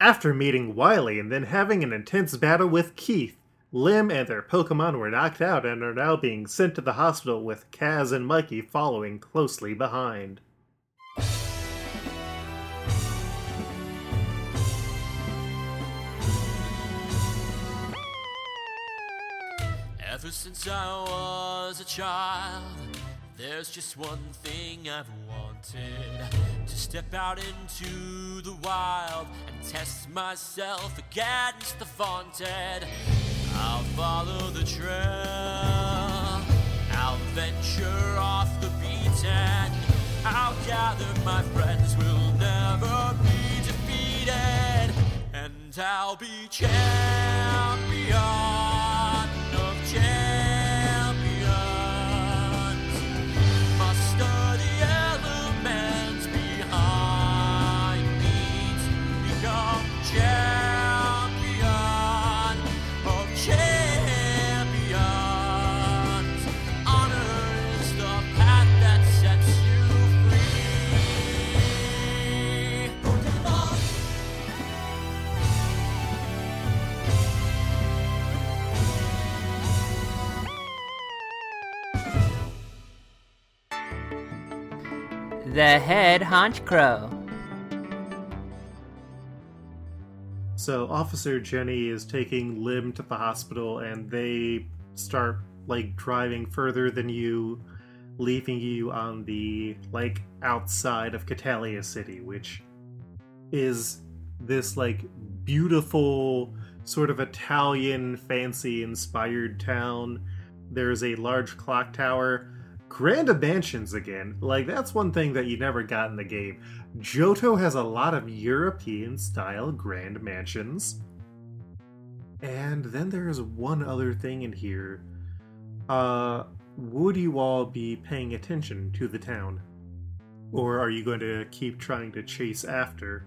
After meeting Wily and then having an intense battle with Keith, Lim and their Pokemon were knocked out and are now being sent to the hospital with Kaz and Mikey following closely behind. Ever since I was a child, there's just one thing I've wanted. To step out into the wild and test myself against the vaunted. I'll follow the trail, I'll venture off the beaten. I'll gather my friends, we'll never be defeated, and I'll be champion The head Honchkrow. So Officer Jenny is taking Lim to the hospital and they start like driving further than you, leaving you on the like outside of Catalia City, which is this like beautiful sort of Italian fancy inspired town. There's a large clock tower. Grand mansions again. Like that's one thing that you never got in the game. Johto has a lot of European style grand mansions. And then there's one other thing in here. Uh would you all be paying attention to the town? Or are you going to keep trying to chase after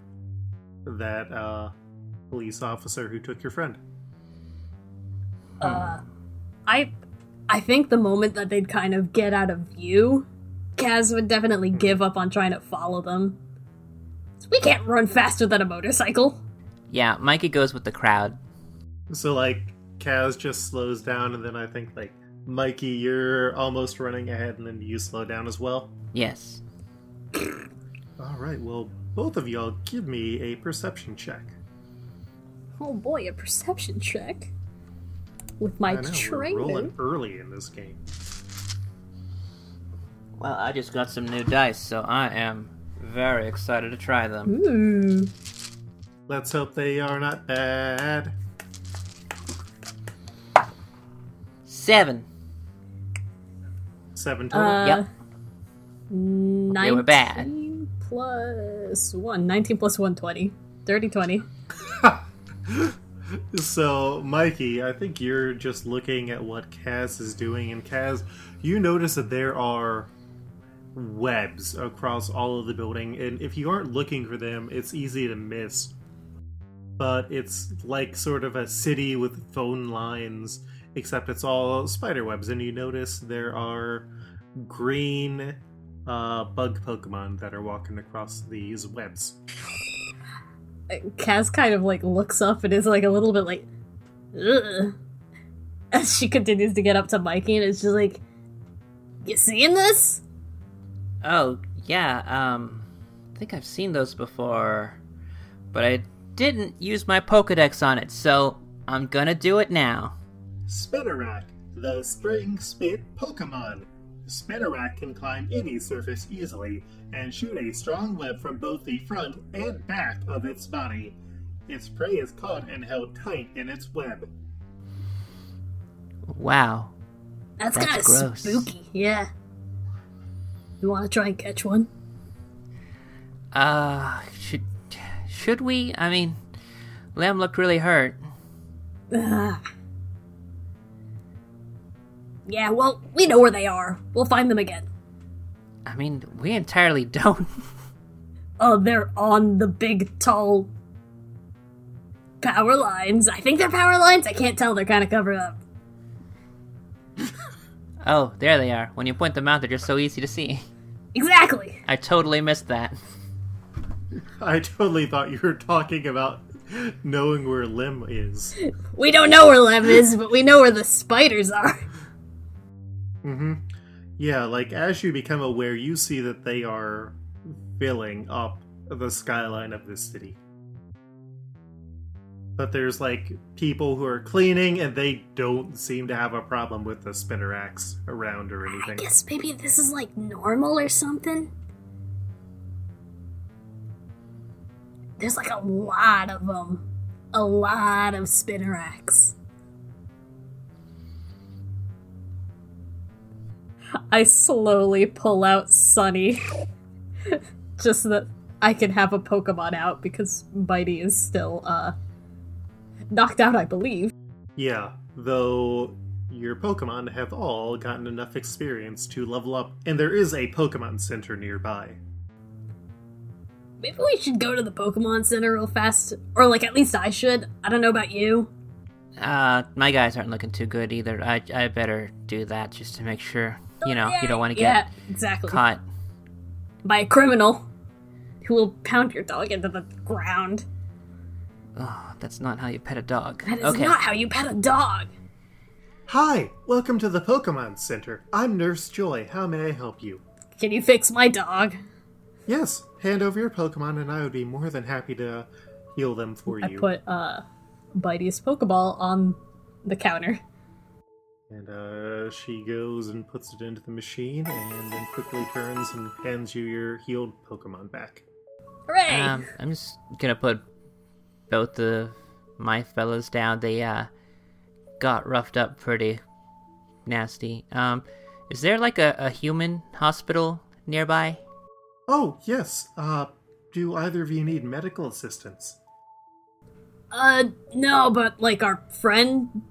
that uh police officer who took your friend? Uh, I, I think the moment that they'd kind of get out of view, Kaz would definitely hmm. give up on trying to follow them. We can't run faster than a motorcycle. Yeah, Mikey goes with the crowd. So like Kaz just slows down and then I think like Mikey, you're almost running ahead and then you slow down as well. Yes. All right, well, both of y'all give me a perception check. Oh boy, a perception check with my I know, we're rolling early in this game. Well, I just got some new dice, so I am very excited to try them. Ooh. Let's hope they are not bad. Seven. Seven total. Uh, Yep. They were bad. 19 plus 1. 19 plus 1, 20. Dirty 20. so, Mikey, I think you're just looking at what Kaz is doing, and Kaz, you notice that there are webs across all of the building, and if you aren't looking for them, it's easy to miss. But it's like sort of a city with phone lines, except it's all spider webs, and you notice there are green uh, bug Pokemon that are walking across these webs. Kaz kind of like looks up and is like a little bit like, Ugh. As she continues to get up to Mikey, and it's just like, You seeing this? Oh, yeah, um, I think I've seen those before, but I didn't use my Pokedex on it, so I'm gonna do it now. Spinarak, the spring spit Pokemon. Spinarak can climb any surface easily and shoot a strong web from both the front and back of its body. Its prey is caught and held tight in its web. Wow. That's, That's kind of gross. spooky. Yeah. You want to try and catch one? Uh, should, should we? I mean, Lamb looked really hurt. Ugh. Yeah, well, we know where they are. We'll find them again. I mean, we entirely don't. Oh, they're on the big, tall power lines. I think they're power lines. I can't tell. They're kind of covered up. Oh, there they are. When you point them out, they're just so easy to see. Exactly. I totally missed that. I totally thought you were talking about knowing where Lim is. We don't know where Lem is, but we know where the spiders are. Hmm Yeah, like as you become aware, you see that they are filling up the skyline of this city. But there's like people who are cleaning, and they don't seem to have a problem with the Spinaraks around or I anything. guess maybe this is like normal or something. There's like a lot of them. A lot of Spinaraks. I slowly pull out Sunny. Just so that I can have a Pokemon out because Mighty is still, uh, knocked out, I believe. Yeah, though your Pokemon have all gotten enough experience to level up, and there is a Pokemon Center nearby. Maybe we should go to the Pokemon Center real fast. Or, like, at least I should. I don't know about you. Uh, my guys aren't looking too good either. I I better do that just to make sure. You know, you don't want to get Yeah, exactly. caught. By a criminal who will pound your dog into the ground. Oh, that's not how you pet a dog. That is okay. not how you pet a dog. Hi, welcome to the Pokemon Center. I'm Nurse Joy. How may I help you? Can you fix my dog? Yes, hand over your Pokemon, and I would be more than happy to heal them for I you. put uh Bitey's Pokeball on the counter. And uh, she goes and puts it into the machine, and then quickly turns and hands you your healed Pokemon back. Hooray! Um, I'm just gonna put both of my fellows down. They uh got roughed up pretty nasty. Um, is there like a, a human hospital nearby? Oh yes. Uh, do either of you need medical assistance? Uh no, but like our friend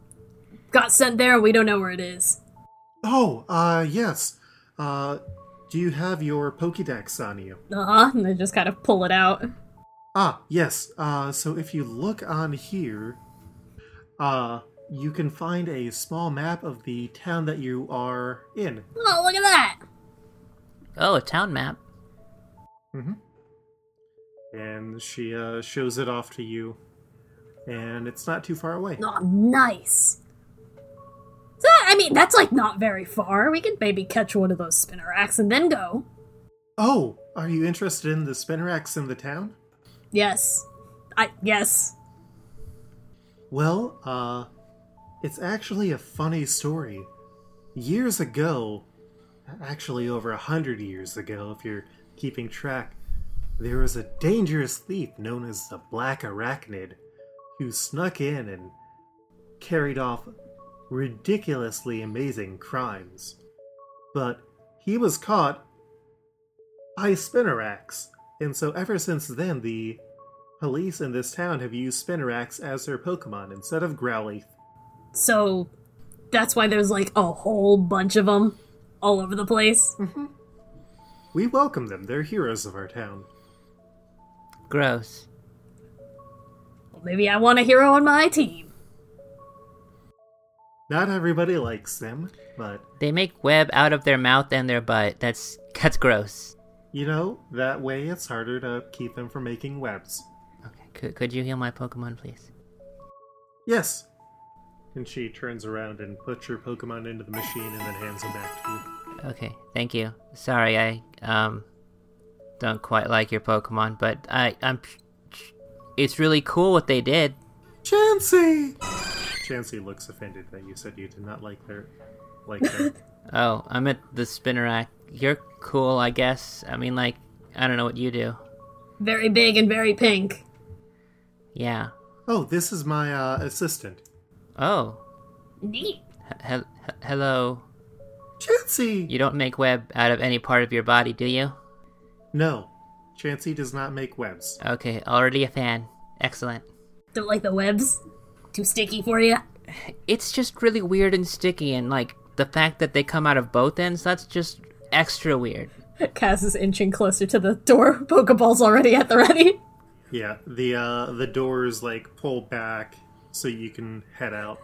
got sent there and we don't know where it is. Oh, uh, yes. Uh, do you have your Pokédex on you? Uh-huh. And they just kind of pull it out. Ah, yes. Uh, so if you look on here, uh, you can find a small map of the town that you are in. Oh, look at that! Oh, a town map. Mm-hmm. And she uh, shows it off to you, and it's not too far away. Oh, nice. I mean, that's like not very far. We could maybe catch one of those Spinaraks and then go. Oh, are you interested in the Spinaraks in the town? Yes. I yes. Well, uh, it's actually a funny story. Years ago, actually over a hundred years ago, if you're keeping track, there was a dangerous thief known as the Black Arachnid who snuck in and carried off ridiculously amazing crimes. But he was caught by Spinaraks, and so ever since then, the police in this town have used Spinaraks as their Pokemon instead of Growlithe. So that's why there's like a whole bunch of them all over the place. Mm-hmm. We welcome them, they're heroes of our town. Gross. Well, maybe I want a hero on my team. Not everybody likes them, but They make web out of their mouth and their butt. That's that's gross. you know, that way it's harder to keep them from making webs. Okay, could could you heal my Pokemon, please? Yes! And she turns around and puts your Pokemon into the machine and then hands them back to you. Okay, thank you. Sorry, I um don't quite like your Pokemon, but I I'm it's really cool what they did. Chansey! Chansey looks offended that you said you did not like their like them. Oh, I'm at the Spinarak. You're cool, I guess. I mean, like, I don't know what you do. Very big and very pink. Yeah. oh, this is my uh, assistant. Oh, Neat. he- he- hello. Chansey! You don't make web out of any part of your body, do you? No, Chansey does not make webs. Okay, already a fan. Excellent. Don't like the webs? Too sticky for you? It's just really weird and sticky, and like the fact that they come out of both ends, that's just extra weird. Kaz is inching closer to the door. Pokeball's already at the ready. Yeah, the uh, the doors like pull back so you can head out.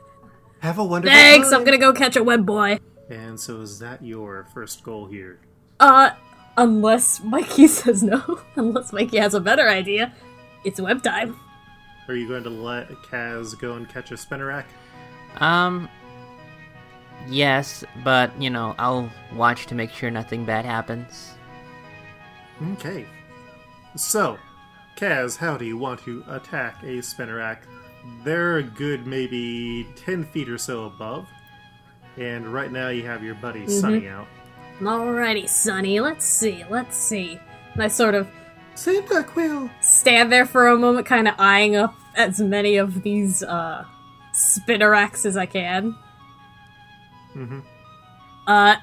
Have a wonderful Thanks, time. I'm gonna go catch a web boy. And so is that your first goal here? Uh, unless Mikey says no. unless Mikey has a better idea. It's web time. Are you going to let Kaz go and catch a Spinarak? Um. Yes, but you know, I'll watch to make sure nothing bad happens. Okay. So, Kaz, how do you want to attack a Spinarak? They're a good maybe 10 feet or so above. And right now you have your buddy Sunny out. Alrighty, Sunny. let's see, let's see. And I sort of Cyndaquil! stand there for a moment, kind of eyeing up as many of these uh, Spinaraks as I can. Mm-hmm. Uh,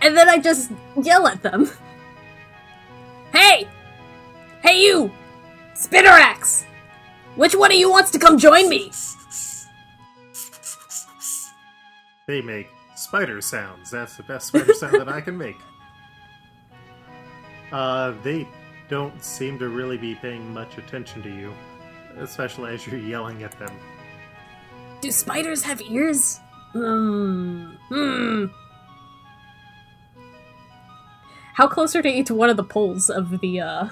and then I just yell at them. Hey! Hey, you! Spinaraks! Which one of you wants to come join me? They make spider sounds. That's the best spider sound that I can make. Uh, they don't seem to really be paying much attention to you, especially as you're yelling at them. Do spiders have ears? Hmm. Hmm. How close are they to one of the poles of the uh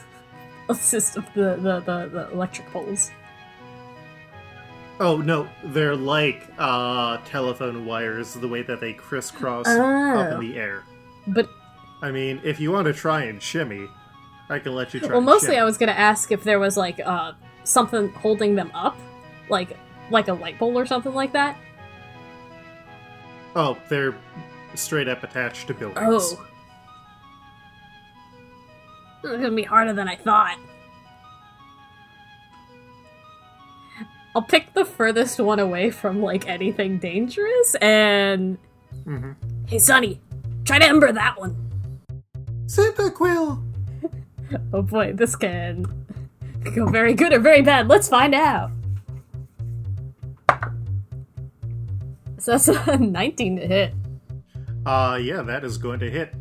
assist of the, the, the, the electric poles? Oh no, they're like uh, telephone wires, the way that they crisscross up Oh. in the air. But I mean, if you want to try and shimmy, I can let you try. well mostly shimmy. I was gonna ask if there was like uh something holding them up. Like like a light pole or something like that. Oh, they're straight up attached to buildings. Oh. This is gonna be harder than I thought. I'll pick the furthest one away from like anything dangerous and Mhm. Hey Sunny, try to ember that one. Cyndaquil. Oh boy, this can go very good or very bad. Let's find out. So that's a 19 to hit. Uh, yeah, that is going to hit.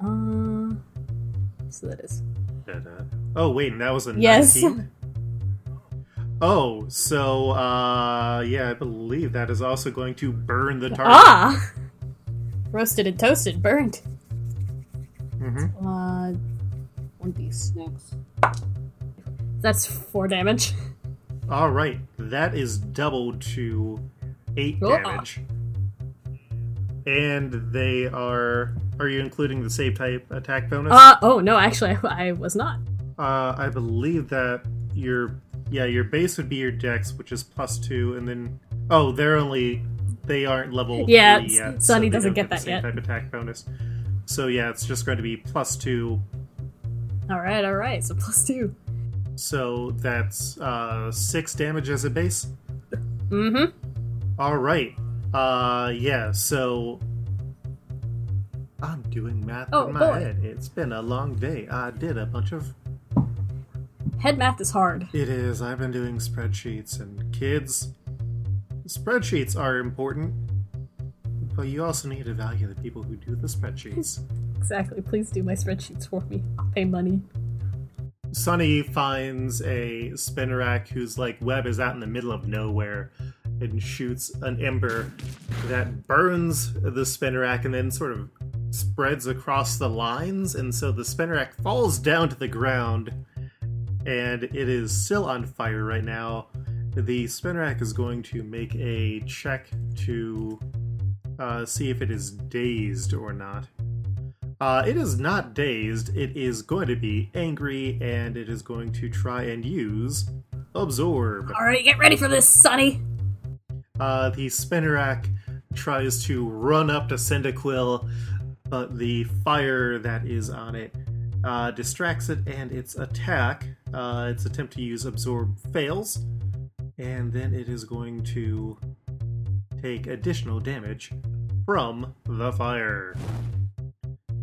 Uh, so that is Oh wait, and that was a Yes. 19? Oh, so uh, yeah, I believe that is also going to burn the target. ah, roasted and toasted, burned. Mhm. Uh, one d six. That's four damage. All right, that is doubled to eight Oh. damage. And they are. Are you including the same type attack bonus? Uh oh no, actually I, I was not. Uh, I believe that your yeah your base would be your dex, which is plus two, and then oh they're only they aren't level Yeah, three yet. Sunny they doesn't don't get that the same yet. Type attack bonus. So yeah, it's just going to be plus two. All right, all right. So plus two. So that's uh, six damage as a base. Mm-hmm. All right. Uh, yeah. So I'm doing math Oh, in my boy. head. It's been a long day. I did a bunch of Head math is hard. It is. I've been doing spreadsheets, and kids, spreadsheets are important, but you also need to value the people who do the spreadsheets. Exactly. Please do my spreadsheets for me. I'll pay money. Sunny finds a Spinarak whose like web is out in the middle of nowhere and shoots an ember that burns the Spinarak and then sort of spreads across the lines and so the Spinarak falls down to the ground and it is still on fire right now. The Spinarak is going to make a check to uh, see if it is dazed or not. Uh, it is not dazed. It is going to be angry, and it is going to try and use absorb. All right, get ready for this, Sunny. Uh, the Spinarak tries to run up to Cyndaquil, but the fire that is on it uh, distracts it, and its attack, uh, its attempt to use absorb, fails, and then it is going to take additional damage from the fire.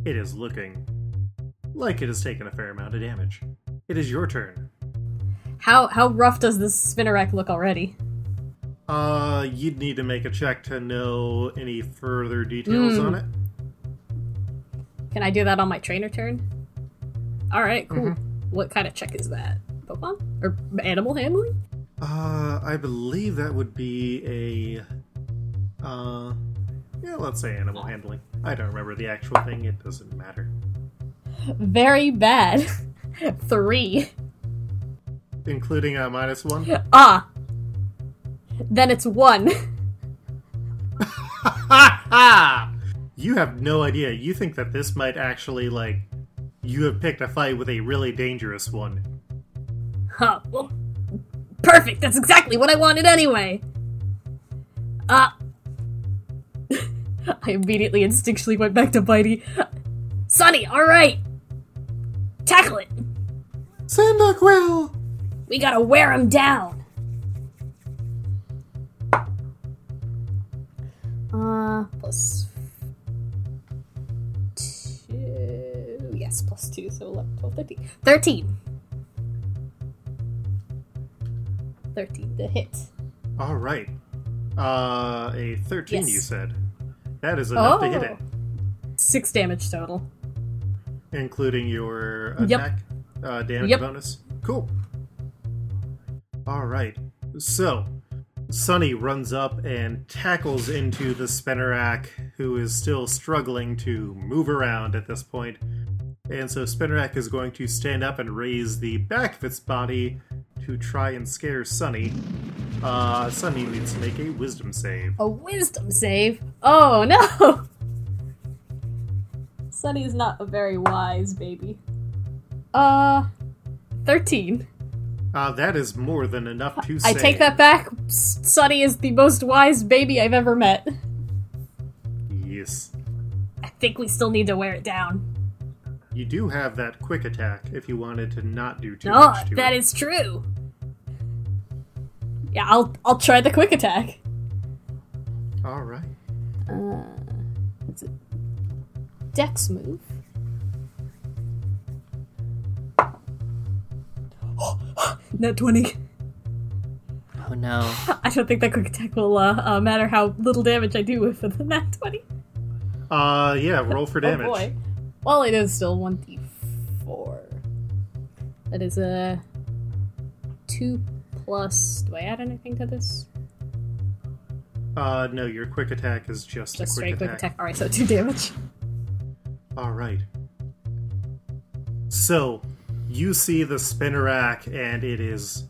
It is looking like it has taken a fair amount of damage. It is your turn. How how rough does this Spinarak look already? Uh, you'd need to make a check to know any further details Hmm. on it. Can I do that on my trainer turn? All right, cool. What kind of check is that? Pokemon or animal handling? Uh, I believe that would be a. Uh, yeah, let's say animal handling. I don't remember the actual thing, it doesn't matter. Very bad. Three. including a minus one. Ah! Then it's one. You have no idea. You think that this might actually like you have picked a fight with a really dangerous one. Huh, well, perfect. That's exactly what I wanted anyway. Uh. I immediately instinctually went back to Bitey. Sunny, alright! Tackle it! Cyndaquil! We gotta wear him down! Uh, plus two. Yes, plus two, so 11, 12, 13. 13! 13 to hit. All right. Uh, a thirteen. Yes. You said that is enough to hit it, Six damage total. including your Yep. attack uh, damage Yep. bonus. Cool. All right. So, Sunny runs up and tackles into the Spinarak, who is still struggling to move around at this point. And so Spinarak is going to stand up and raise the back of its body to try and scare Sunny. Uh, Sunny needs to make a wisdom save. A wisdom save? Oh no! Sunny's not a very wise baby. Uh, 13. Uh, that is more than enough to I save. take that back. S- Sunny is the most wise baby I've ever met. Yes. I think we still need to wear it down. You do have that quick attack if you wanted to not do too much to that it. is true. Yeah, I'll I'll try the quick attack. All right. Uh, it's a dex move. Nat 20. Oh no. I don't think that quick attack will uh, uh, matter how little damage I do with the nat 20. Uh, yeah. Roll for damage. Oh boy. Well, it is still 1d4. That is a 2 plus. Do I add anything to this? Uh, no, your quick attack is just, Just a straight quick quick attack. attack. Alright, so 2 damage. All right. So, you see the Spinarak, and it is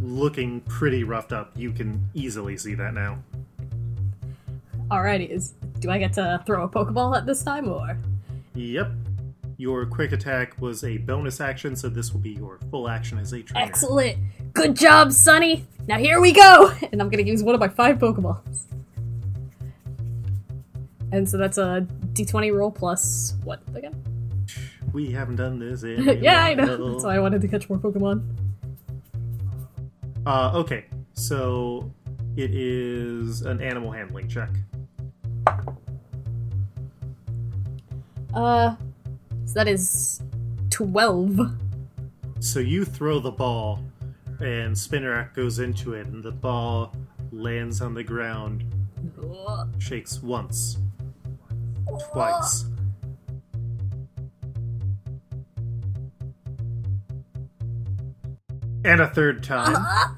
looking pretty roughed up. You can easily see that now. Alrighty, is do I get to throw a Pokeball at this time or? Yep. Your quick attack was a bonus action, so this will be your full action as a trainer. Excellent! Good job, Sunny! Now here we go! And I'm gonna use one of my five Pokeballs. And so that's a d20 roll plus what again? We haven't done this in. yeah, I know. That's why I wanted to catch more Pokemon. Uh, okay, so it is an animal handling check. Uh, so that is 12. So you throw the ball, and Spinarak goes into it, and the ball lands on the ground, shakes once, twice. And a third time.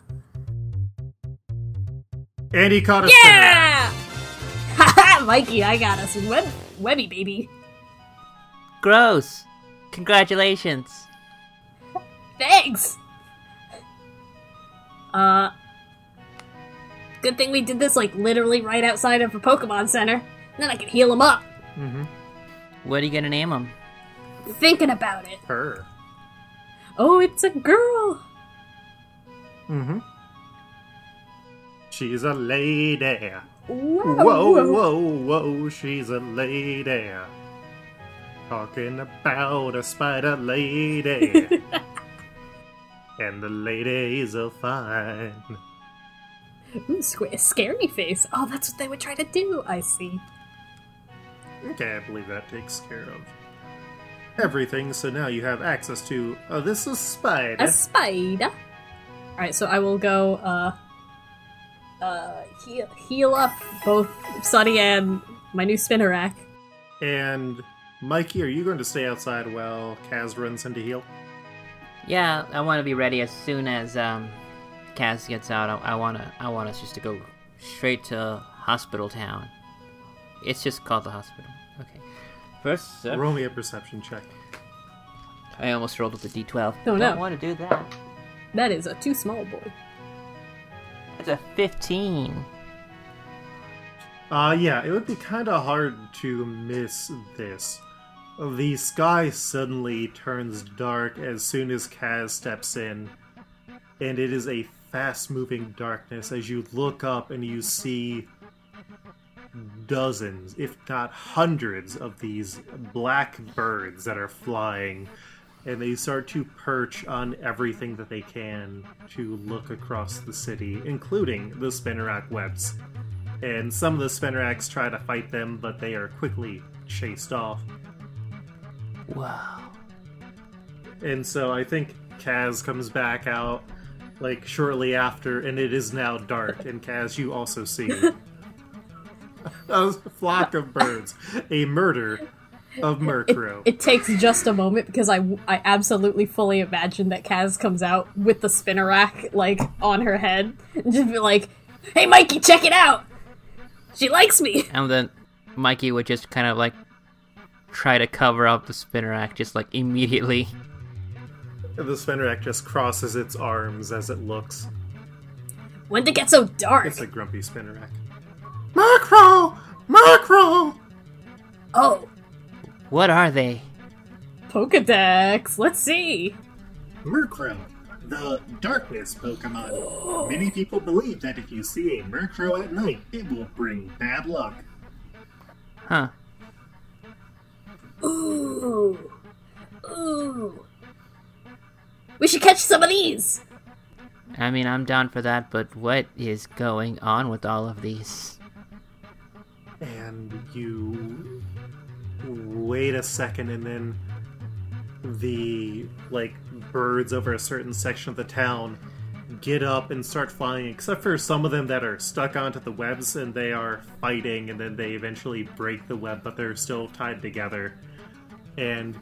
And he caught a. Yeah! Haha, Mikey, I got us web webby baby. Gross. Congratulations. Thanks. Uh, good thing we did this like literally right outside of a Pokemon Center. Then I can heal him up. Mhm. What are you gonna name him? Thinking about it. Her. Oh, it's a girl. Mm-hmm. She's a lady. Whoa, Whoa, whoa, whoa, she's a lady. Talking about a spider lady. and the ladies are fine. Ooh, squ- scary face. Oh, that's what they would try to do. I see. Okay, I believe that takes care of everything. So now you have access to. Oh, this is spider. A spider. All right, so I will go. Uh, uh, heal, heal up both Sunny and my new Spinarak. And Mikey, are you going to stay outside while Kaz runs into heal? Yeah, I want to be ready as soon as um, Kaz gets out. I, I wanna, I want us just to go straight to Hospital Town. It's just called the hospital. Okay. First, uh, Roll me a perception check. I almost rolled with the D12. Oh, Don't no. want to do that. That is a too small boy. That's a 15. Uh, yeah, it would be kind of hard to miss this. The sky suddenly turns dark as soon as Kaz steps in, and it is a fast moving darkness as you look up and you see dozens, if not hundreds, of these black birds that are flying, and they start to perch on everything that they can to look across the city, including the Spinarak webs. And some of the Spinaraks try to fight them, but they are quickly chased off. Wow. And so I think Kaz comes back out like shortly after, and it is now dark. And Kaz, you also see a flock of birds, a murder of It, Murkrow. it takes just a moment because I, I absolutely fully imagine that Kaz comes out with the Spinarak like on her head and just be like, "Hey, Mikey, check it out. She likes me." And then Mikey would just kind of like try to cover up the Spinarak just like immediately. the Spinarak just crosses its arms as it looks. When did it get so dark? It's a grumpy Spinarak. Murkrow! Murkrow! Oh, What are they? Pokedex. Let's see. Murkrow, the darkness Pokemon. Many people believe that if you see a Murkrow at night, it will bring bad luck. Huh. Ooh, ooh. We should catch some of these. I mean, I'm down for that, but what is going on with all of these? and you wait a second and then the like birds over a certain section of the town get up and start flying except for some of them that are stuck onto the webs and they are fighting and then they eventually break the web but they're still tied together and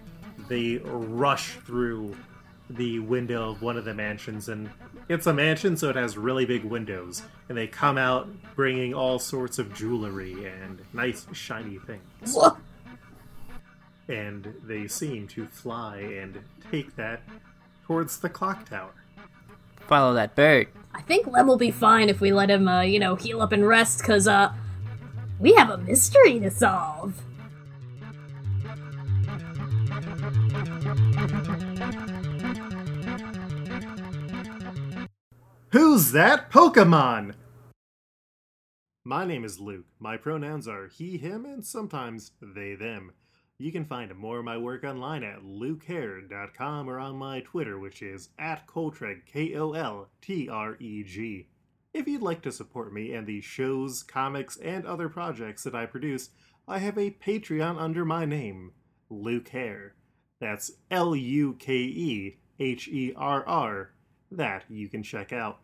they rush through the window of one of the mansions and it's a mansion so it has really big windows and they come out bringing all sorts of jewelry and nice shiny things Wha- and they seem to fly and take that towards the clock tower Follow that bird. I think Lem will be fine if we let him, uh, you know, heal up and rest, cause, uh, we have a mystery to solve. Who's that Pokemon? My name is Luke. My pronouns are he, him, and sometimes they, them. You can find more of my work online at lukeherr.com or on my Twitter, which is at Koltreg, K O L T R E G. If you'd like to support me and the shows, comics, and other projects that I produce, I have a Patreon under my name, Luke Herr. That's L U K E H E R R. That you can check out.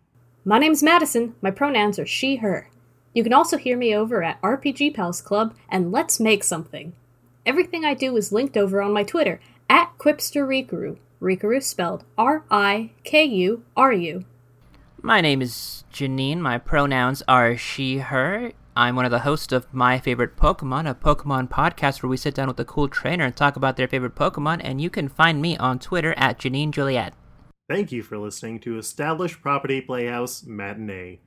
My name's Madison. My pronouns are she, her. You can also hear me over at RPG Pals Club and Let's Make Something. Everything I do is linked over on my Twitter at QuipsterRikuru. Rikuru spelled R I K U R U. My name is Janine. My pronouns are she, her. I'm one of the hosts of My Favorite Pokemon, a Pokemon podcast where we sit down with a cool trainer and talk about their favorite Pokemon, and you can find me on Twitter at Janine Juliet. Thank you for listening to Established Property Playhouse Matinee.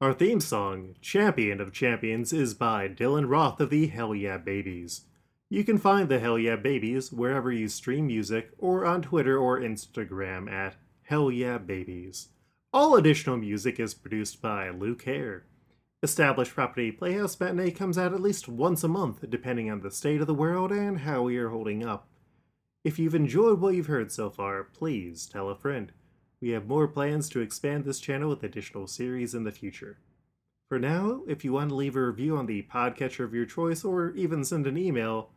Our theme song, Champion of Champions, is by Dylan Roth of the Hell Yeah Babies. You can find the Hell Yeah Babies wherever you stream music or on Twitter or Instagram at Hell Yeah Babies. All additional music is produced by Luke Herr. Established Property Playhouse Matinee comes out at least once a month, depending on the state of the world and how we are holding up. If you've enjoyed what you've heard so far, please tell a friend. We have more plans to expand this channel with additional series in the future. For now, if you want to leave a review on the podcatcher of your choice or even send an email,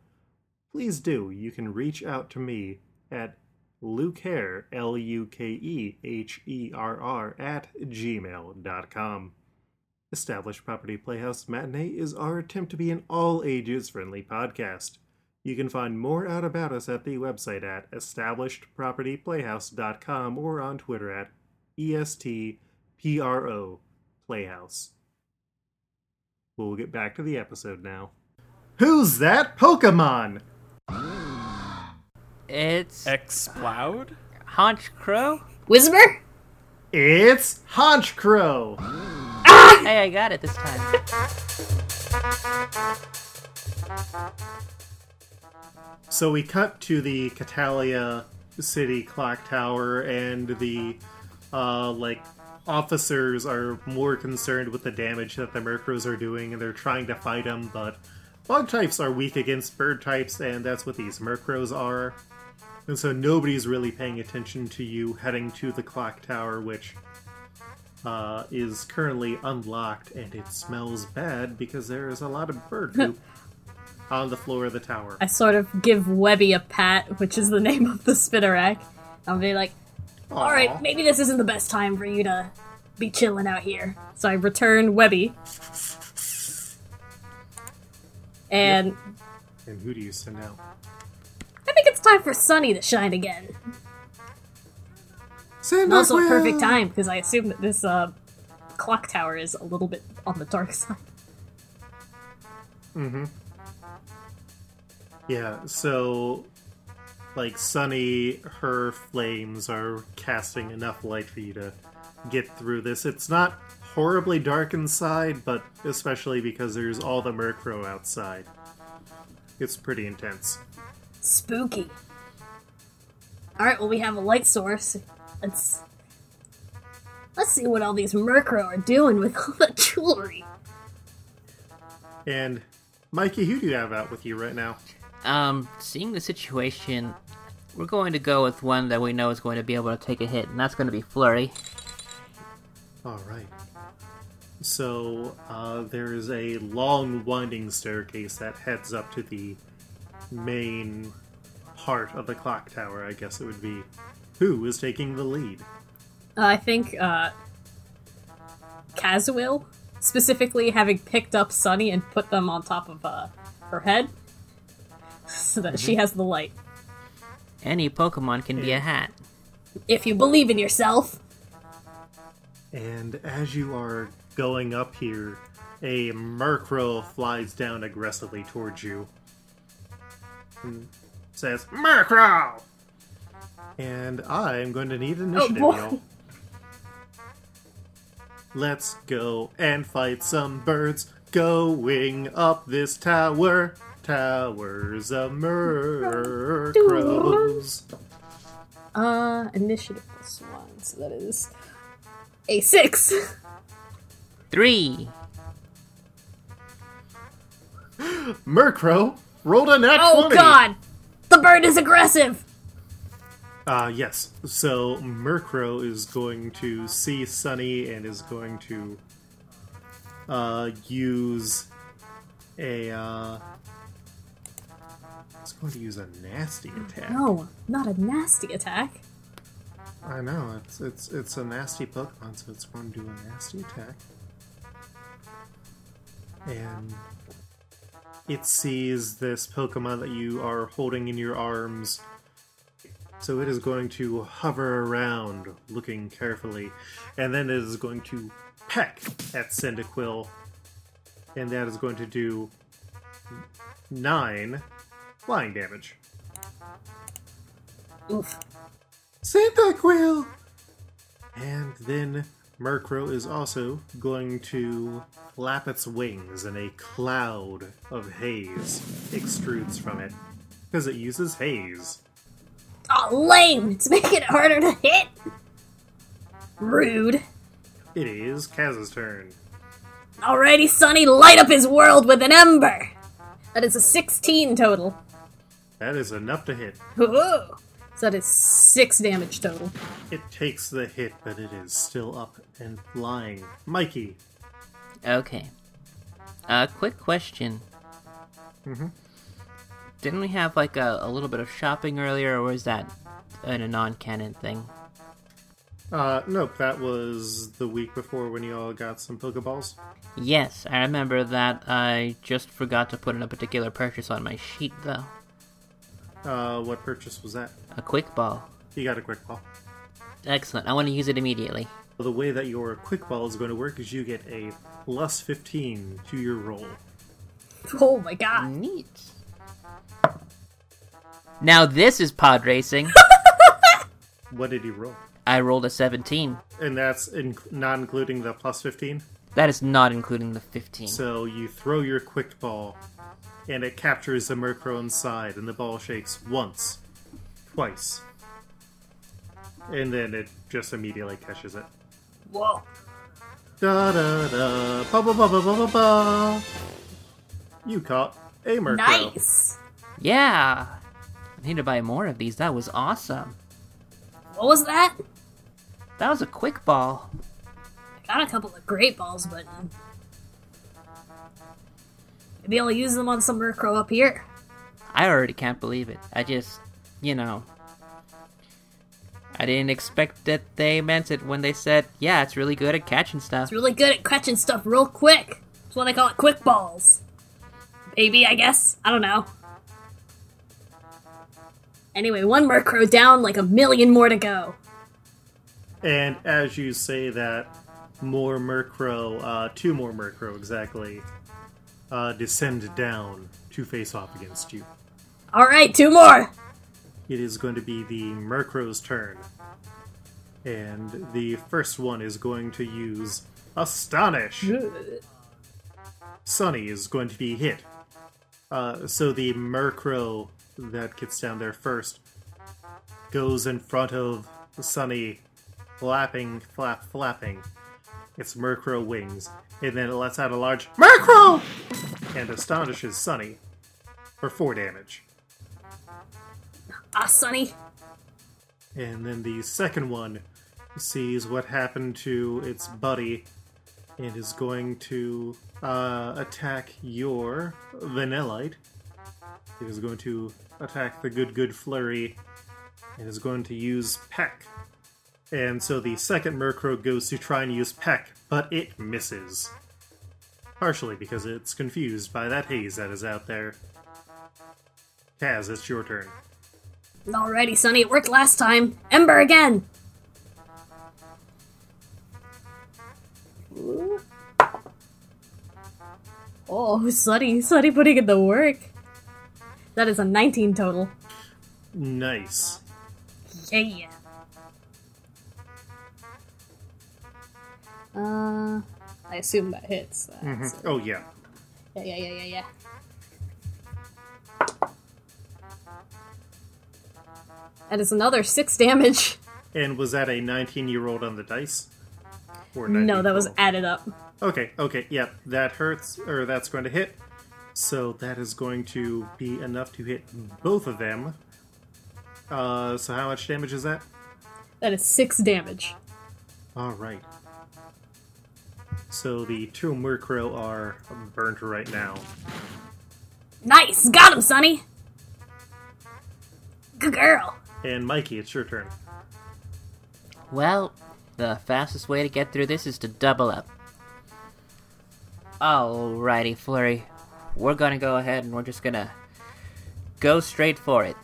please do. You can reach out to me at lukeherr, L U K E H E R R, at gmail.com. Established Property Playhouse Matinee is our attempt to be an all ages friendly podcast. You can find more out about us at the website at establishedpropertyplayhouse.com or on Twitter at ESTPRO Playhouse. We'll get back to the episode now. Who's that Pokemon? It's Exploud? Haunch Crow? Whismur? It's Honchkrow. Ah! Hey, I got it this time. So we cut to the Catalia City clock tower, and the uh, like officers are more concerned with the damage that the Murkrows are doing, and they're trying to fight them. But bug types are weak against bird types, and that's what these Murkrows are. And so nobody's really paying attention to you heading to the clock tower, which uh, is currently unlocked, and it smells bad because there is a lot of bird poop on the floor of the tower. I sort of give Webby a pat, which is the name of the Spinarak. I'll be like, all right, maybe this isn't the best time for you to be chilling out here. So I return Webby. And And who do you send out? I think it's time for Sunny to shine again. Send And also a perfect time because I assume that this uh, clock tower is a little bit on the dark side. Yeah, so like Sunny, her flames are casting enough light for you to get through this. It's not horribly dark inside, but especially because there's all the Murkrow outside. It's pretty intense. Spooky. Alright, well we have a light source. Let's Let's see what all these Murkrow are doing with all the jewelry. And Mikey, who do you have out with you right now? Um, seeing the situation, we're going to go with one that we know is going to be able to take a hit, and that's going to be Flurry. All right. So uh, there's a long, winding staircase that heads up to the main part of the clock tower. I guess it would be. Who is taking the lead? Uh, I think uh Kazuil, specifically having picked up Sunny and put them on top of uh, her head. So that she has the light. Any Pokemon can be a hat. If you believe in yourself. And as you are going up here, a Murkrow flies down aggressively towards you. And says, Murkrow! And I'm going to need oh, initiative, boy. y'all. Let's go and fight some birds going up this tower. Towers of Murkrows. Uh, initiative plus one, so that is a six. Three. Murkrow rolled a nat Oh 20. god! The bird is aggressive! Uh, yes. So Murkrow is going to see Sunny and is going to uh, use a. Uh, it's going to use a nasty attack. No, not a nasty attack. I know it's it's it's a nasty Pokemon, so it's going to do a nasty attack. And it sees this Pokemon that you are holding in your arms. So it is going to hover around, looking carefully, and then it is going to peck at Cyndaquil, and that is going to do nine flying damage. Oof. Cyndaquil! And then Murkrow is also going to flap its wings, and a cloud of haze extrudes from it. Because it uses haze. Oh, lame! It's making it harder to hit! Rude. It is Kaz's turn. Alrighty, Sunny, light up his world with an ember! That is a 16 total. That is enough to hit. Ooh. So that is 6 damage total. It takes the hit, but it is still up and flying. Mikey, Okay. Uh, quick question. Mhm. Didn't we have like a, a little bit of shopping earlier, or was that in a non-canon thing? uh, nope, that was the week before when you all got some Pokeballs. Yes, I remember that. I just forgot to put in a particular purchase on my sheet, though. Uh, what purchase was that? A quick ball. You got a quick ball. Excellent. I want to use it immediately. The way that your quick ball is going to work is you get a plus 15 to your roll. Oh my god. Neat. Now this is pod racing. What did you roll? I rolled a 17. And that's in- not including the plus 15. That is not including the 15. So you throw your quick ball, and it captures the Murkrow inside, and the ball shakes once, twice, and then it just immediately catches it. Whoa. Da da da, ba ba ba ba ba ba ba. You caught a Murkrow. Nice. yeah! I need to buy more of these. That was awesome. What was that? That was a quick ball. Got a couple of great balls, but maybe I'll use them on some Murkrow up here. I already can't believe it. I just, you know. I didn't expect that they meant it when they said, yeah, it's really good at catching stuff. It's really good at catching stuff real quick. That's why they call it quick balls. Maybe, I guess. I don't know. Anyway, one Murkrow down, like a million more to go. And as you say that, more Murkrow, uh, two more Murkrow exactly, uh, descend down to face off against you. Alright, two more! It is going to be the Murkrow's turn. And the first one is going to use Astonish. Sunny is going to be hit. Uh, so the Murkrow that gets down there first goes in front of Sunny, flapping, flap, flapping its Murkrow wings, and then it lets out a large Murkrow and astonishes Sunny for four damage. Ah, Sunny. And then the second one sees what happened to its buddy and is going to uh, attack your Vanillite. It is going to attack the Good Good Flurry and is going to use Peck. And so the second Murkrow goes to try and use Peck, but it misses. Partially because it's confused by that haze that is out there. Kaz, it's your turn. Alrighty, Sunny, it worked last time. Ember again! Ooh. Oh, Sunny, Sunny putting in the work. That is a 19 total. Nice. Yeah. Uh, I assume that hits. It. Oh, yeah. Yeah, yeah, yeah, yeah, yeah. That is another six damage. And was that a 19 year old on the dice? Or No, that was added up. Okay, okay, yep. That hurts, or that's going to hit. So that is going to be enough to hit both of them. Uh, so how much damage is that? That is six damage. Alright. So the two Murkrow are burnt right now. Nice! Got him, Sunny! Good girl! And Mikey, it's your turn. Well, the fastest way to get through this is to double up. Alrighty, Flurry. We're gonna go ahead and we're just gonna go straight for it.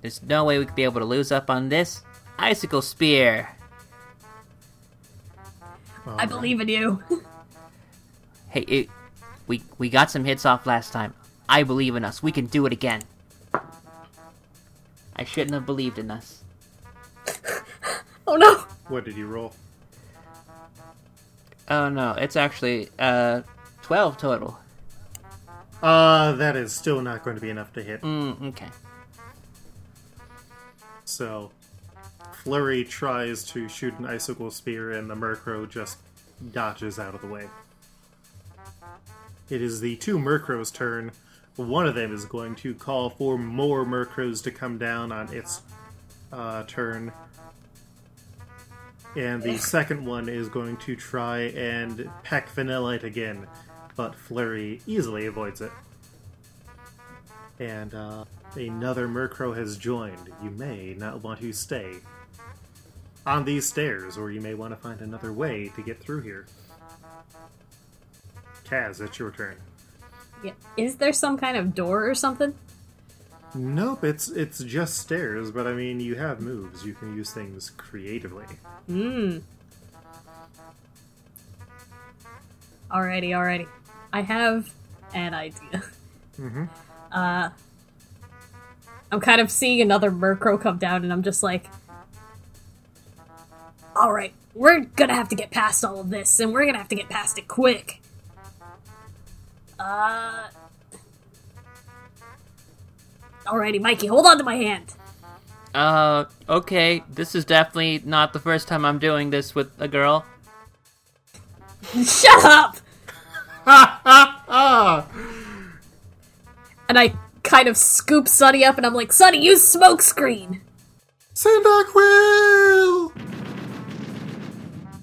There's no way we could be able to lose up on this. Icicle Spear! I believe in you. Hey, it, we, we got some hits off last time. I believe in us. We can do it again. I shouldn't have believed in us. oh no! What did you roll? Oh no, it's actually, uh, 12 total. Uh, that is still not going to be enough to hit. Mm, okay. So, Flurry tries to shoot an icicle spear, and the Murkrow just dodges out of the way. It is the two Murkrow's turn. One of them is going to call for more Murkrows to come down on its uh, turn. And the second one is going to try and peck Vanillite again, but Flurry easily avoids it. And uh, another Murkrow has joined. You may not want to stay on these stairs, or you may want to find another way to get through here. Kaz, it's your turn. Yeah. Is there some kind of door or something? Nope, it's it's just stairs, but I mean you have moves. You can use things creatively. Mmm. Alrighty, alrighty. I have an idea. Mm-hmm. Uh, I'm kind of seeing another Murkrow come down, and I'm just like, Alright, we're gonna have to get past all of this, and we're gonna have to get past it quick. Uh. Alrighty, Mikey, hold on to my hand. Uh, okay. This is definitely not the first time I'm doing this with a girl. Shut up! and I kind of scoop Sunny up, and I'm like, Sunny, use smoke screen. Cyndaquil!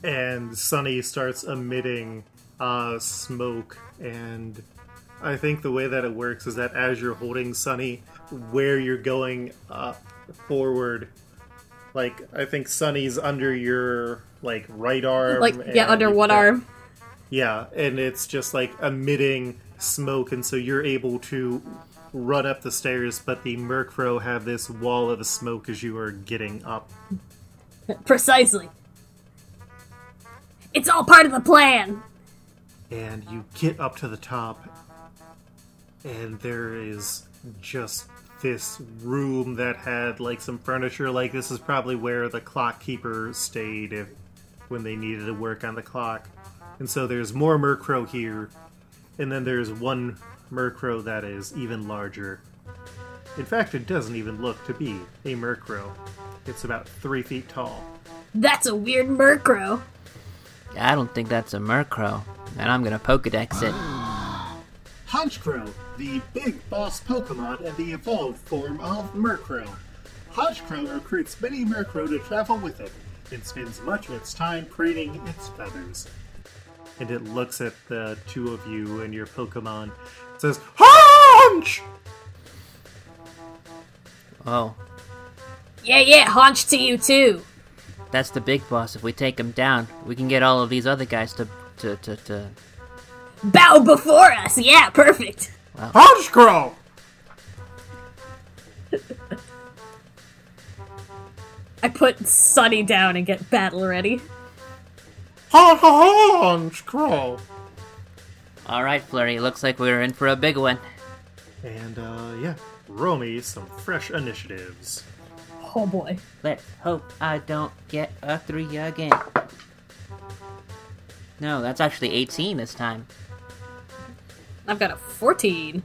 And Sunny starts emitting uh, smoke, and I think the way that it works is that as you're holding Sunny, where you're going uh, forward, like I think Sunny's under your like right arm, Like, yeah, under one got- arm. Yeah, and it's just like emitting smoke, and so you're able to run up the stairs, but the Murkrow have this wall of smoke as you are getting up. Precisely. It's all part of the plan. And you get up to the top, and there is just this room that had like some furniture. Like, this is probably where the clock keeper stayed if, when they needed to work on the clock. And so there's more Murkrow here, and then there's one Murkrow that is even larger. In fact, it doesn't even look to be a Murkrow. It's about three feet tall. That's a weird Murkrow. I don't think that's a Murkrow, and I'm gonna Pokedex it. Honchkrow, the big boss Pokemon and the evolved form of Murkrow. Honchkrow recruits many Murkrow to travel with it and spends much of its time preening its feathers. And it looks at the two of you and your Pokemon. It says, Honch! Oh, Yeah, yeah, haunch to you too. That's the big boss. If we take him down, we can get all of these other guys to to to, to Bow before us. Yeah, perfect. Honchkrow! I put Sunny down and get battle ready. Honchkrow! All right, Flurry. Looks like we're in for a big one. And, uh, yeah, roll me some fresh initiatives. Oh boy. Let's hope I don't get a three again. No, that's actually 18 this time. I've got a 14.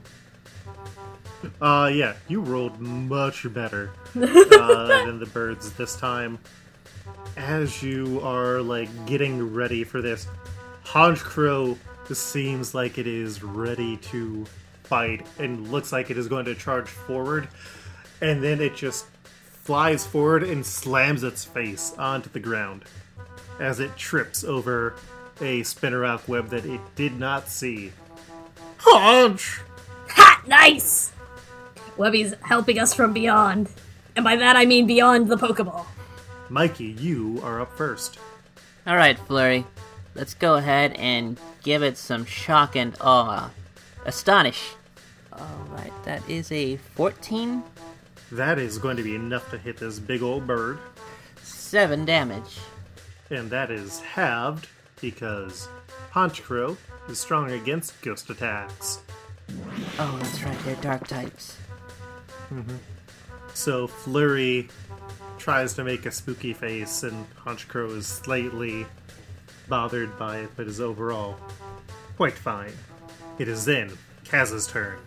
Uh, yeah, you rolled much better uh, than the birds this time. As you are like getting ready for this, Honchkrow seems like it is ready to fight and looks like it is going to charge forward, and then it just flies forward and slams its face onto the ground as it trips over a Spinarak web that it did not see. Honch! Ha! Nice! Webby's helping us from beyond. And by that I mean beyond the Pokeball. Mikey, you are up first. All right, Flurry. Let's go ahead and give it some shock and awe. Astonish. All right, that is a 14, That is going to be enough to hit this big old bird, 7 damage. and that is halved because Honchkrow is strong against ghost attacks. Oh, that's right, they're dark types. Mm-hmm. So Flurry tries to make a spooky face, and Honchkrow is slightly bothered by it, but is overall quite fine. It is then Kaz's turn.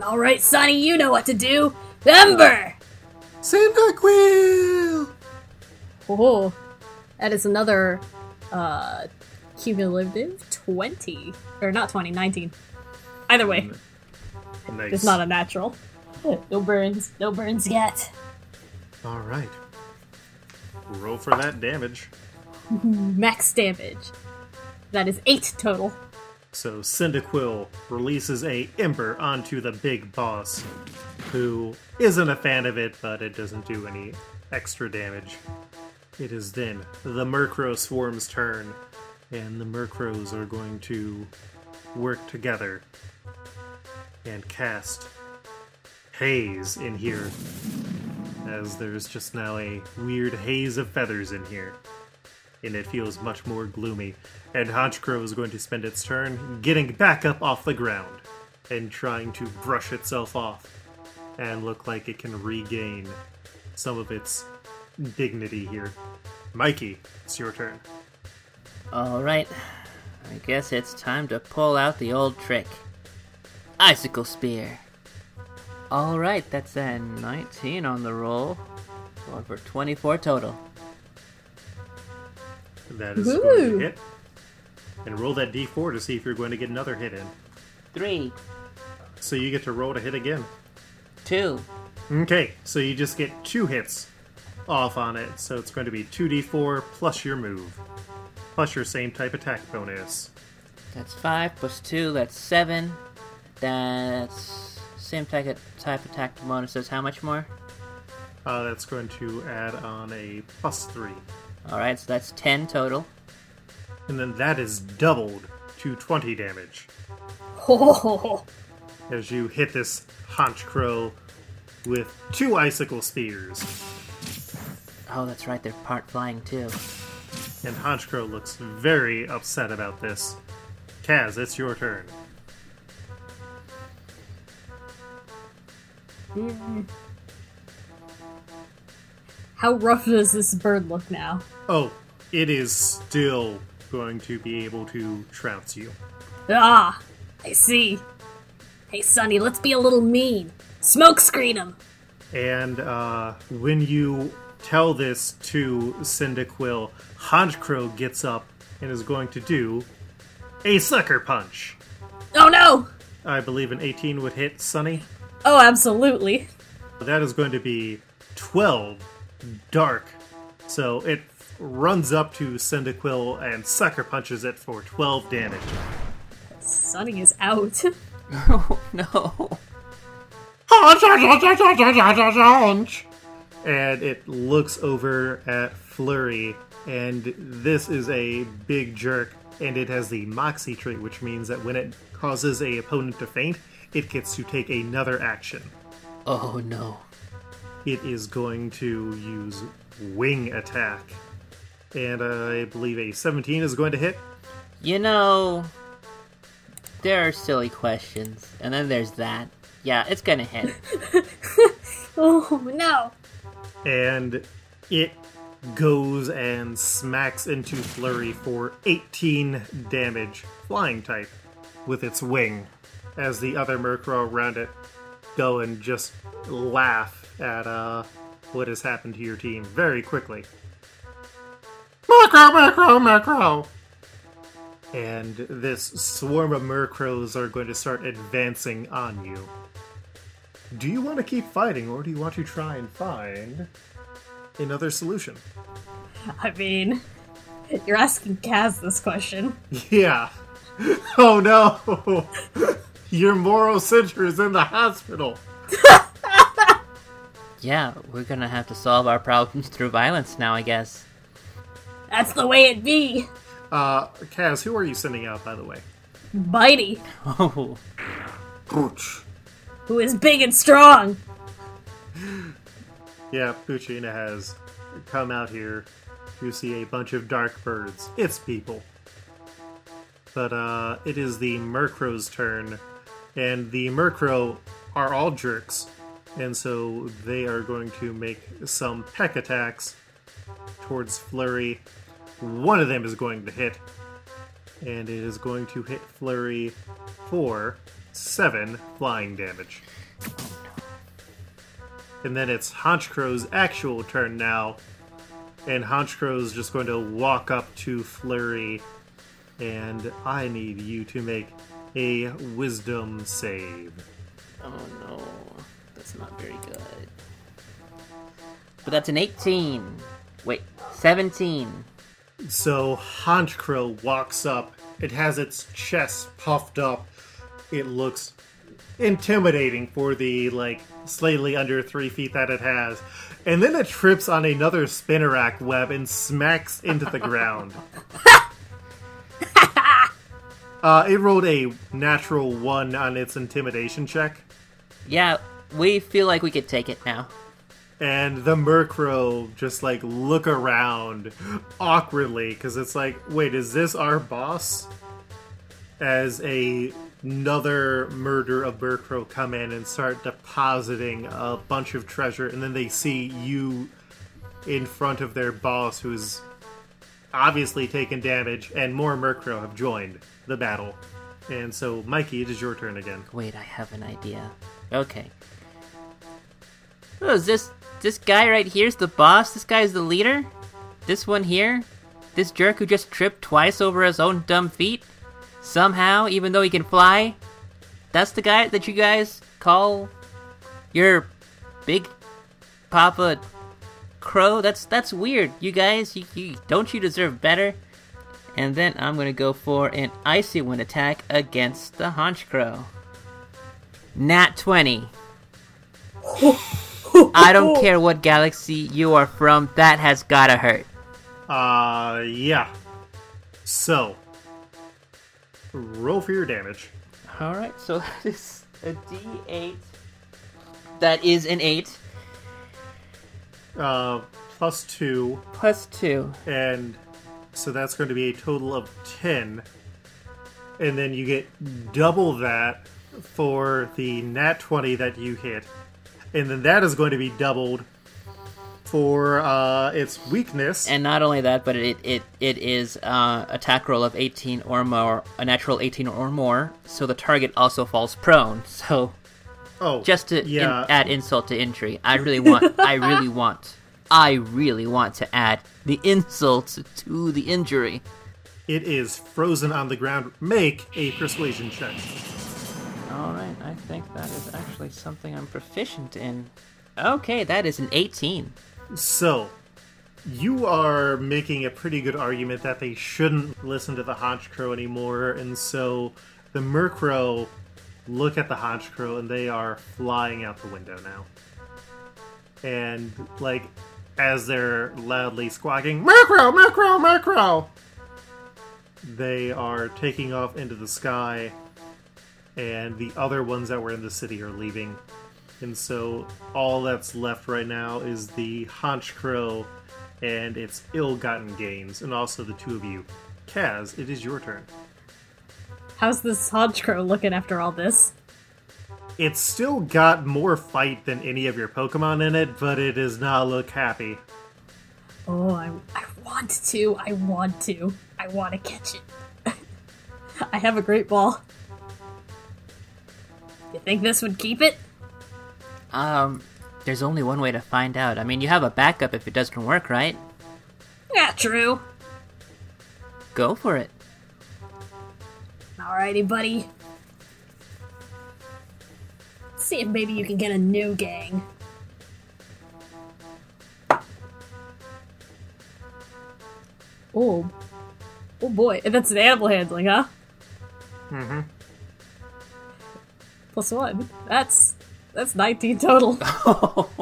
Alright, Sunny, you know what to do. Ember! Cyndaquil! Oh, that is another uh cumulative 20. Or not 20, 19. Either way, Nice. it's not a natural. No burns, no burns yet. All right. Roll for that damage. Max damage. That is 8 total. So Cyndaquil releases a Ember onto the big boss, who isn't a fan of it, but it doesn't do any extra damage. It is then the Murkrow Swarm's turn, and the Murkrows are going to work together and cast haze in here, as there's just now a weird haze of feathers in here and it feels much more gloomy. And Honchkrow is going to spend its turn getting back up off the ground and trying to brush itself off and look like it can regain some of its dignity here. Mikey, it's your turn. Alright, I guess it's time to pull out the old trick Icicle Spear. Alright, that's a 19 on the roll. Going for 24 total. That is going Ooh. to hit. And roll that d4 to see if you're going to get another hit in. 3, So you get to roll to hit again. 2, Okay, so you just get two hits off on it, so it's going to be 2d4 plus your move, plus your same type attack bonus. that's 5, plus 2, that's 7. That's same type, type attack bonuses. How much more? Uh, that's going to add on a plus 3. Alright, so that's 10 total. And then that is doubled to 20 damage Oh, as you hit this Honchkrow with two icicle spears. Oh, that's right, they're part flying too. And Honchkrow looks very upset about this. Kaz, it's your turn. How rough does this bird look now? Oh, it is still going to be able to trounce you. Ah, I see. Hey, Sunny, let's be a little mean. Smoke screen him. And uh, when you tell this to Cyndaquil, Honchkrow gets up and is going to do a sucker punch. Oh no! I believe an 18 would hit Sunny. Oh, absolutely. That is going to be 12 dark. So it runs up to Cyndaquil and sucker punches it for 12 damage. Sunny is out. Oh, no. And it looks over at Flurry, and this is a big jerk, and it has the Moxie trait, which means that when it causes a opponent to faint, it gets to take another action. Oh, no. It is going to use Wing Attack. And I believe a 17 is going to hit. You know, there are silly questions, and then there's that. Yeah, it's gonna hit. Oh no! and it goes and smacks into Flurry for 18 damage, flying type, with its wing, as the other Murkrow around it go and just laugh at uh, what has happened to your team very quickly. Murkrow, Murkrow, Murkrow! And this swarm of Murkrows are going to start advancing on you. Do you want to keep fighting, or do you want to try and find another solution? I mean, you're asking Kaz this question. Yeah. Oh no! Your moral center is in the hospital. Yeah, we're gonna have to solve our problems through violence now, I guess. That's the way it be. Uh, Kaz, who are you sending out, by the way? Bitey, Oh, Pooch. who is big and strong. Yeah, Puccina has come out here to see a bunch of dark birds. It's people. But uh, it is the Murkrow's turn, and the Murkrow are all jerks, and so they are going to make some peck attacks towards Flurry. One of them is going to hit, and it is going to hit Flurry for seven flying damage. And then it's Honchkrow's actual turn now. And Honchkrow's just going to walk up to Flurry. And I need you to make a wisdom save. oh no, that's not very good. But that's an 18. Wait, 17. So Honchkrow walks up. It has its chest puffed up. It looks intimidating for the like slightly under three feet that it has. And then it trips on another Spinarak web and smacks into the ground. uh, it rolled a natural one on its intimidation check. Yeah, we feel like we could take it now. and the Murkrow just like look around awkwardly because it's like, wait, is this our boss? As a another murder of Murkrow come in and start depositing a bunch of treasure, and then they see you in front of their boss, who's obviously taken damage, and more Murkrow have joined the battle. And so, Mikey, it is your turn again. Wait, I have an idea. Okay. Oh, is this this guy right here's the boss? This guy is the leader? This one here? This jerk who just tripped twice over his own dumb feet? Somehow, even though he can fly? That's the guy that you guys call your big papa crow? That's that's weird. You guys, you, you don't you deserve better? And then I'm gonna go for an icy wind attack against the Honchkrow. Nat 20. I don't care what galaxy you are from, that has gotta hurt. Uh, yeah. So, roll for your damage. Alright, so that is a d8. That is an 8. Uh, plus two, Plus 2. and so that's going to be a total of 10. And then you get double that for the nat 20 that you hit. And then that is going to be doubled for uh, its weakness. And not only that, but it it, it is uh, attack roll of 18 or more, a natural 18 or more, so the target also falls prone. So oh, just to in- add insult to injury, I really want, I really want, I really want to add the insult to the injury. it is frozen on the ground. Make a persuasion check. All right, I think that is actually something I'm proficient in. Okay, that is an 18. So, you are making a pretty good argument that they shouldn't listen to the Honchkrow anymore, and so the Murkrow look at the Honchkrow and they are flying out the window now. And, like, as they're loudly squawking, Murkrow, Murkrow, Murkrow! They are taking off into the sky, and the other ones that were in the city are leaving. And so all that's left right now is the Honchkrow and its ill-gotten gains, and also the two of you. Kaz, it is your turn. How's this Honchkrow looking after all this? It's still got more fight than any of your Pokemon in it, but it does not look happy. Oh, I, I want to. I want to. I want to catch it. I have a great ball. You think this would keep it? Um, there's only one way to find out. I mean, you have a backup if it doesn't work, right? Yeah, true. Go for it. Alrighty, buddy. See if maybe you can get a new gang. Oh. Oh boy. That's an animal handling, huh? Mm-hmm. Plus one. That's that's 19 total.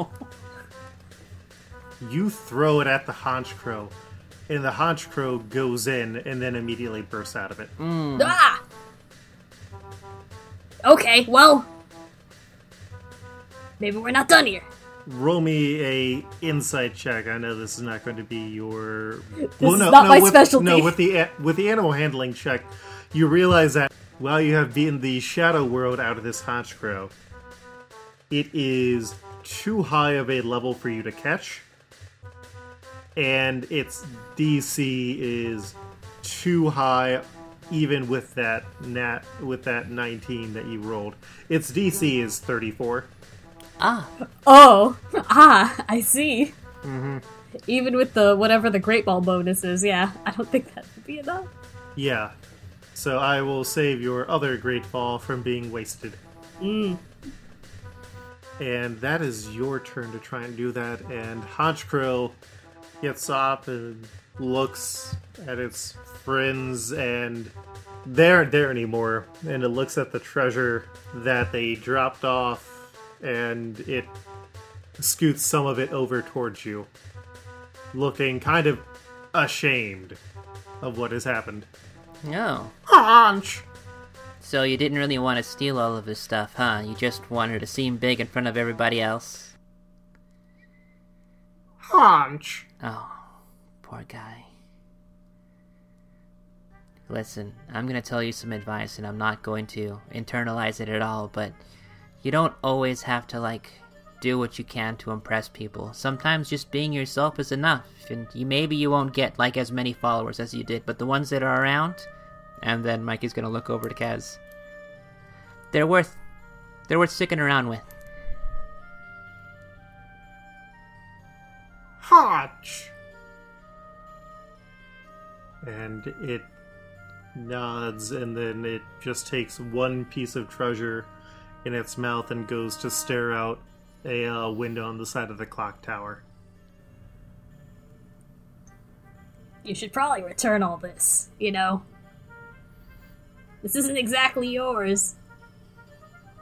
You throw it at the Honchkrow, and the Honchkrow goes in and then immediately bursts out of it. ah! Okay, well. Maybe we're not done here. Roll me a insight check. I know this is not going to be your. This is not my with, specialty. No, with the with the animal handling check, you realize that while you have beaten the shadow world out of this Honchkrow, it is too high of a level for you to catch, and its DC is too high, even with that nat with that 19 that you rolled. Its DC is 34. ah, Oh, ah, I see. Even with the whatever the Great Ball bonus is, yeah, I don't think that would be enough. Yeah. So I will save your other Great Ball from being wasted. Mm. And that is your turn to try and do that. And Haunch gets up and looks at its friends, and they aren't there anymore. And it looks at the treasure that they dropped off, and it scoots some of it over towards you, looking kind of ashamed of what has happened. No. Haunch! So you didn't really want to steal all of his stuff, huh? You just wanted to seem big in front of everybody else. Haunch! Oh, poor guy. Listen, I'm gonna tell you some advice, and I'm not going to internalize it at all, but you don't always have to, like, do what you can to impress people. Sometimes just being yourself is enough, and you maybe you won't get like as many followers as you did, but the ones that are around, and then Mikey's gonna look over to Kaz. They're worth, they're worth sticking around with. Hotch! And it nods, and then it just takes one piece of treasure in its mouth and goes to stare out a uh, window on the side of the clock tower. You should probably return all this, you know? This isn't exactly yours.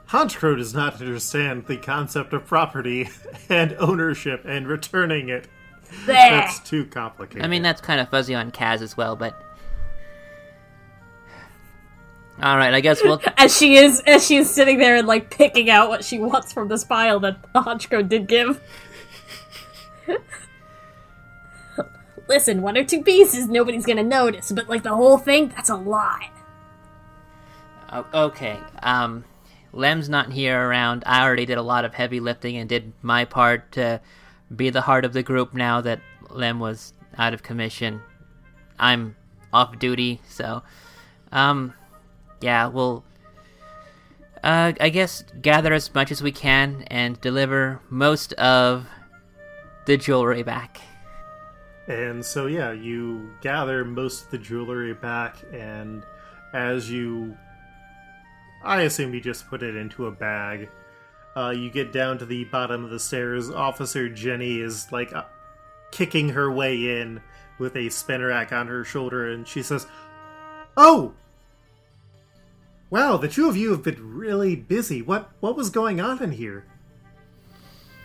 Honchkrow does not understand the concept of property and ownership and returning it. There! That's too complicated. I mean, that's kind of fuzzy on Kaz as well, but. Alright, I guess we'll. as she is as she is sitting there and like picking out what she wants from this pile that the Honchkrow did give. Listen, one or two pieces, nobody's gonna notice, but like the whole thing, that's a lot. O- okay, um. Lem's not here around. I already did a lot of heavy lifting and did my part to be the heart of the group now that Lem was out of commission. I'm off duty, so. Um. Yeah, we'll. Uh, I guess gather as much as we can and deliver most of the jewelry back. And so, yeah, you gather most of the jewelry back, and as you. I assume you just put it into a bag. Uh, you get down to the bottom of the stairs. Officer Jenny is like uh, kicking her way in with a Spinarak on her shoulder, and she says, "Oh, wow! The two of you have been really busy. What what was going on in here?"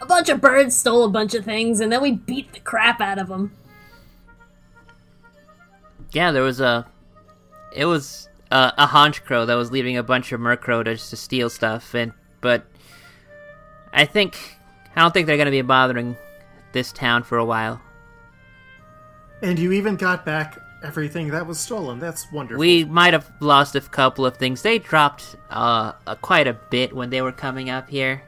A bunch of birds stole a bunch of things, and then we beat the crap out of them. Yeah, there was a. It was uh, a Honchkrow that was leaving a bunch of murkrow to, to steal stuff, and but I think I don't think they're gonna be bothering this town for a while. And you even got back everything that was stolen. That's wonderful. We might have lost a couple of things. They dropped uh, uh, quite a bit when they were coming up here.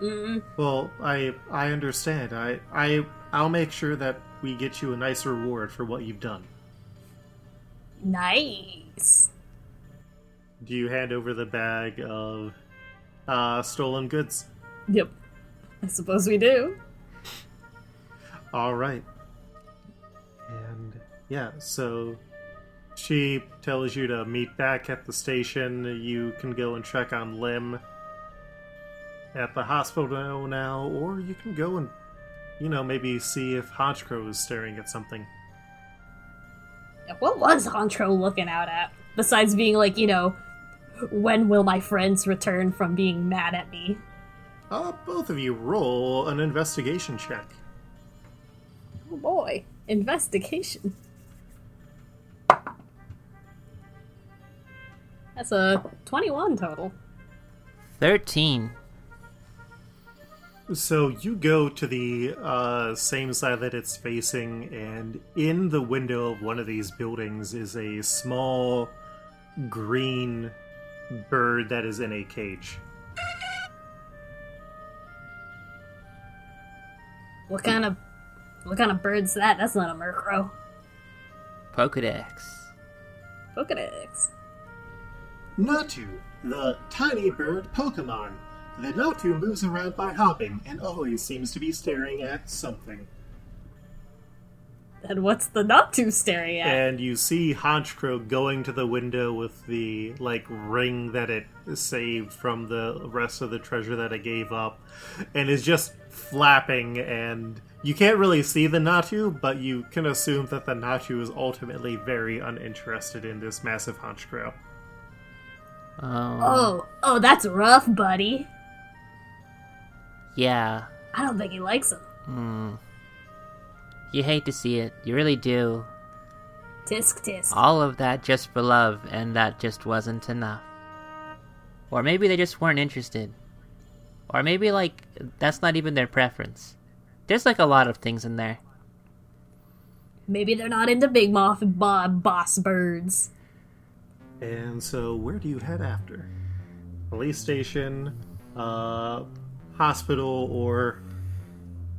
Mm, Well, I I understand. I I I'll make sure that we get you a nice reward for what you've done. nice. Do you hand over the bag of uh, stolen goods? Yep. I suppose we do. All right. Yeah, so she tells you to meet back at the station. You can go and check on Lim at the hospital now, or you can go and you know maybe see if Honchkrow is staring at something. What was Honchkrow looking out at? Besides being like, you know, when will my friends return from being mad at me? Uh, both of you roll an investigation check. Oh boy. Investigation. That's a 21 total. Thirteen. So you go to the uh, same side that it's facing, and in the window of one of these buildings is a small green bird that is in a cage. What kind of what kind of bird's that? That's not a Murkrow. Pokedex. Pokedex. Natu, the tiny bird Pokemon. The Natu moves around by hopping and always seems to be staring at something. And what's the Natu staring at? And you see Honchkrow going to the window with the like ring that it saved from the rest of the treasure that it gave up, and is just flapping. And you can't really see the Natu, but you can assume that the Natu is ultimately very uninterested in this massive Honchkrow. Oh. oh, oh, that's rough, buddy. Yeah. I don't think he likes him. Hmm. You hate to see it. You really do. Tisk tisk. All of that just for love, and that just wasn't enough. Or maybe they just weren't interested. Or maybe, like, that's not even their preference. There's, like, a lot of things in there. Maybe they're not into Big Moth Bob boss birds. And so, where do you head after? Police station, uh, hospital or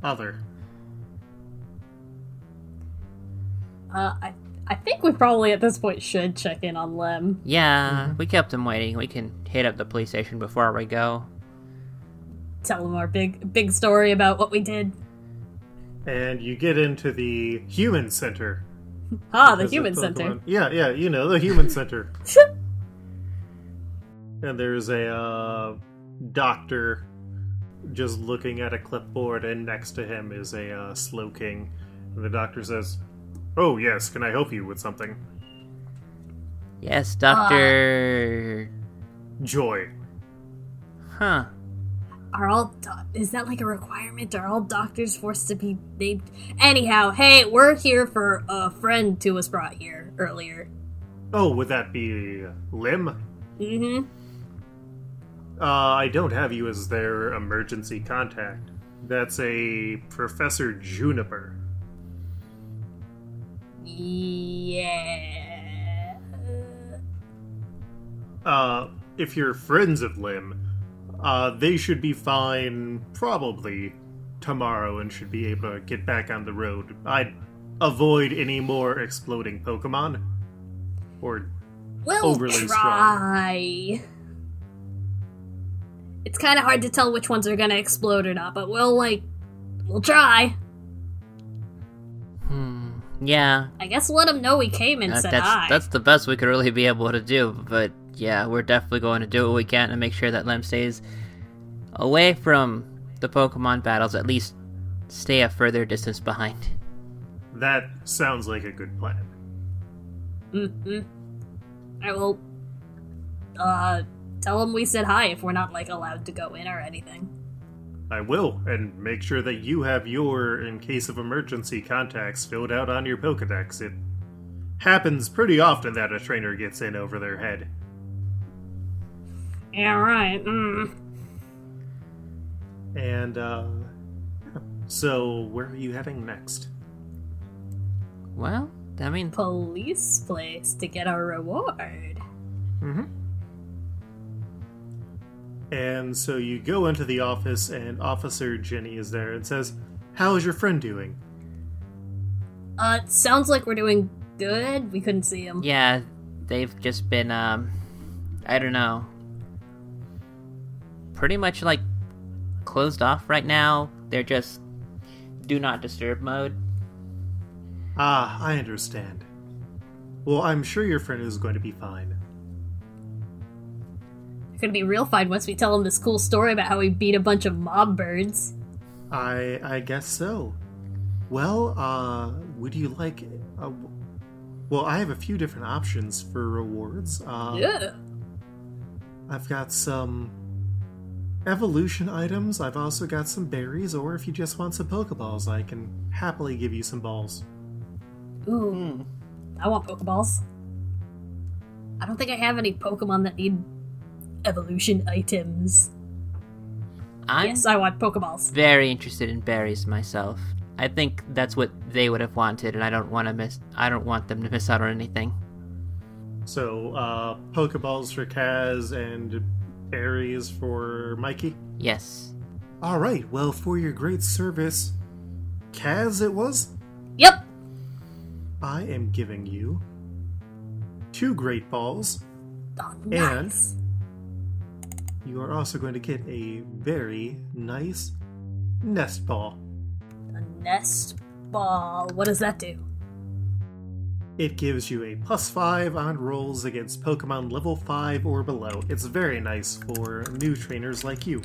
other. Uh, I I think we probably at this point should check in on Lem. Yeah, we kept him waiting. We can hit up the police station before we go. Tell him our big big story about what we did. And you get into the human center. Ah, the human center. Yeah, yeah, you know, the human center. and there's a uh, doctor just looking at a clipboard, and next to him is a uh, Slowking. And the doctor says, Oh, yes, can I help you with something? Yes, Doctor. Joy. Huh. Are all do- is that like a requirement? Are all doctors forced to be named? Anyhow, hey, we're here for a friend who was brought here earlier. Oh, would that be Lim? Mm-hmm. Uh, I don't have you as their emergency contact. That's a Professor Juniper. Yeah. Uh, if you're friends of Lim, uh, they should be fine probably tomorrow and should be able to get back on the road. I'd avoid any more exploding Pokemon. Or We'll Overly strong. try. It's kind of hard to tell which ones are gonna explode or not, but we'll like, we'll try. Hmm. Yeah. I guess let them know we came and that- said that's hi. that's the best we could really be able to do. But yeah, we're definitely going to do what we can to make sure that Lem stays away from the Pokemon battles. At least stay a further distance behind. that sounds like a good plan. Mm-hmm. I will, uh, tell them we said hi if we're not like allowed to go in or anything. I will, and make sure that you have your in case of emergency contacts filled out on your Pokedex. It happens pretty often that a trainer gets in over their head. Yeah, right. Mm. And, uh. So, where are you heading next? Well, I mean, Police place to get a reward. Mm-hmm. And so you go into the office, and Officer Jenny is there and says, How is your friend doing? Uh, it sounds like we're doing good. We couldn't see him. yeah, they've just been um, I don't know, pretty much like closed off right now. They're just do not disturb mode. Ah, I understand. Well, I'm sure your friend is going to be fine. It's gonna be real fine once we tell him this cool story about how we beat a bunch of mob birds. I I guess so. Well, uh, would you like? Uh, well, I have a few different options for rewards. Uh, yeah. I've got some evolution items. I've also got some berries, or if you just want some Pokeballs, I can happily give you some balls. Ooh. I want Pokeballs. I don't think I have any Pokemon that need evolution items. I'm yes, I want Pokeballs. very interested in berries myself. I think that's what they would have wanted, and I don't want to miss. I don't want them to miss out on anything. So, uh, Pokeballs for Kaz and berries for Mikey. Yes. All right. Well, for your great service, Kaz, it was. Yep. I am giving you two great balls. Oh, nice. You are also going to get a very nice nest ball. A nest ball. What does that do? It gives you a plus five on rolls against Pokemon level five or below. It's very nice for new trainers like you.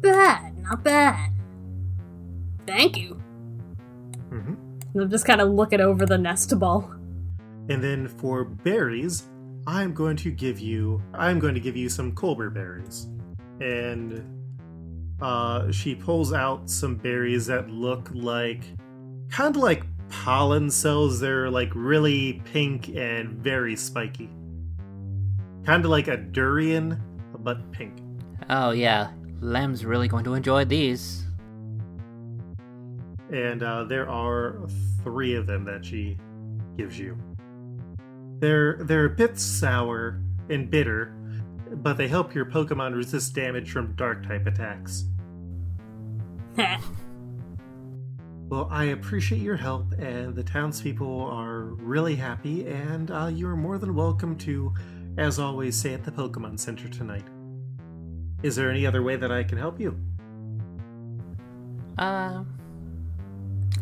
Bad, not bad. Thank you. hmm I'm just kind of looking over the nest ball. And then for berries, I'm going to give you I'm going to give you some Colbur berries. And uh she pulls out some berries that look like kind of like pollen cells. They're like really pink and very spiky. Kind of like a durian, but pink. Oh yeah, Lem's really going to enjoy these. and uh, there are three of them that she gives you. They're they're a bit sour, and bitter, but they help your Pokemon resist damage from dark type attacks. Well, I appreciate your help, and the townspeople are really happy, and uh, you are more than welcome to, as always, stay at the Pokemon Center tonight. Is there any other way that I can help you? Uh,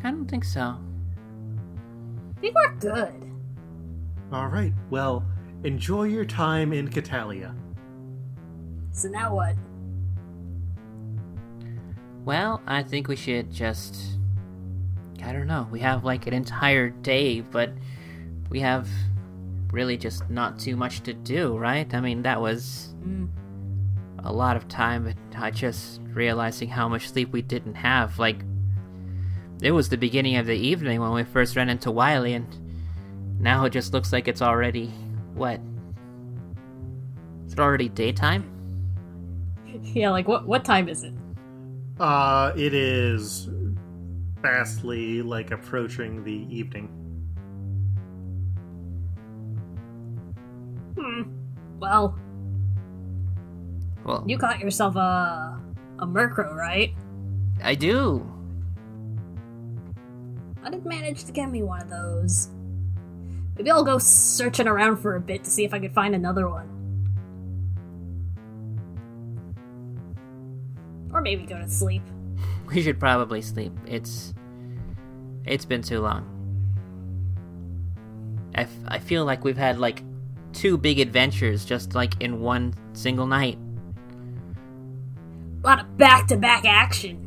I don't think so. I think we're good. All right, well, enjoy your time in Catalia. So now what? Well, I think we should just. I don't know. We have like an entire day, but we have really just not too much to do, right? I mean, that was Mm. a lot of time, but I just realizing how much sleep we didn't have. Like, it was the beginning of the evening when we first ran into Wiley, and now it just looks like it's already. What? Is it already daytime? Yeah, like what? What time is it? Uh, it is fastly like approaching the evening. Hmm. Well, Well, you got yourself a a Murkrow, right? I do. I didn't manage to get me one of those. Maybe I'll go searching around for a bit to see if I could find another one. Or maybe go to sleep. We should probably sleep. It's it's been too long. I, f- I feel like we've had like two big adventures just like in one single night. A lot of back to back action.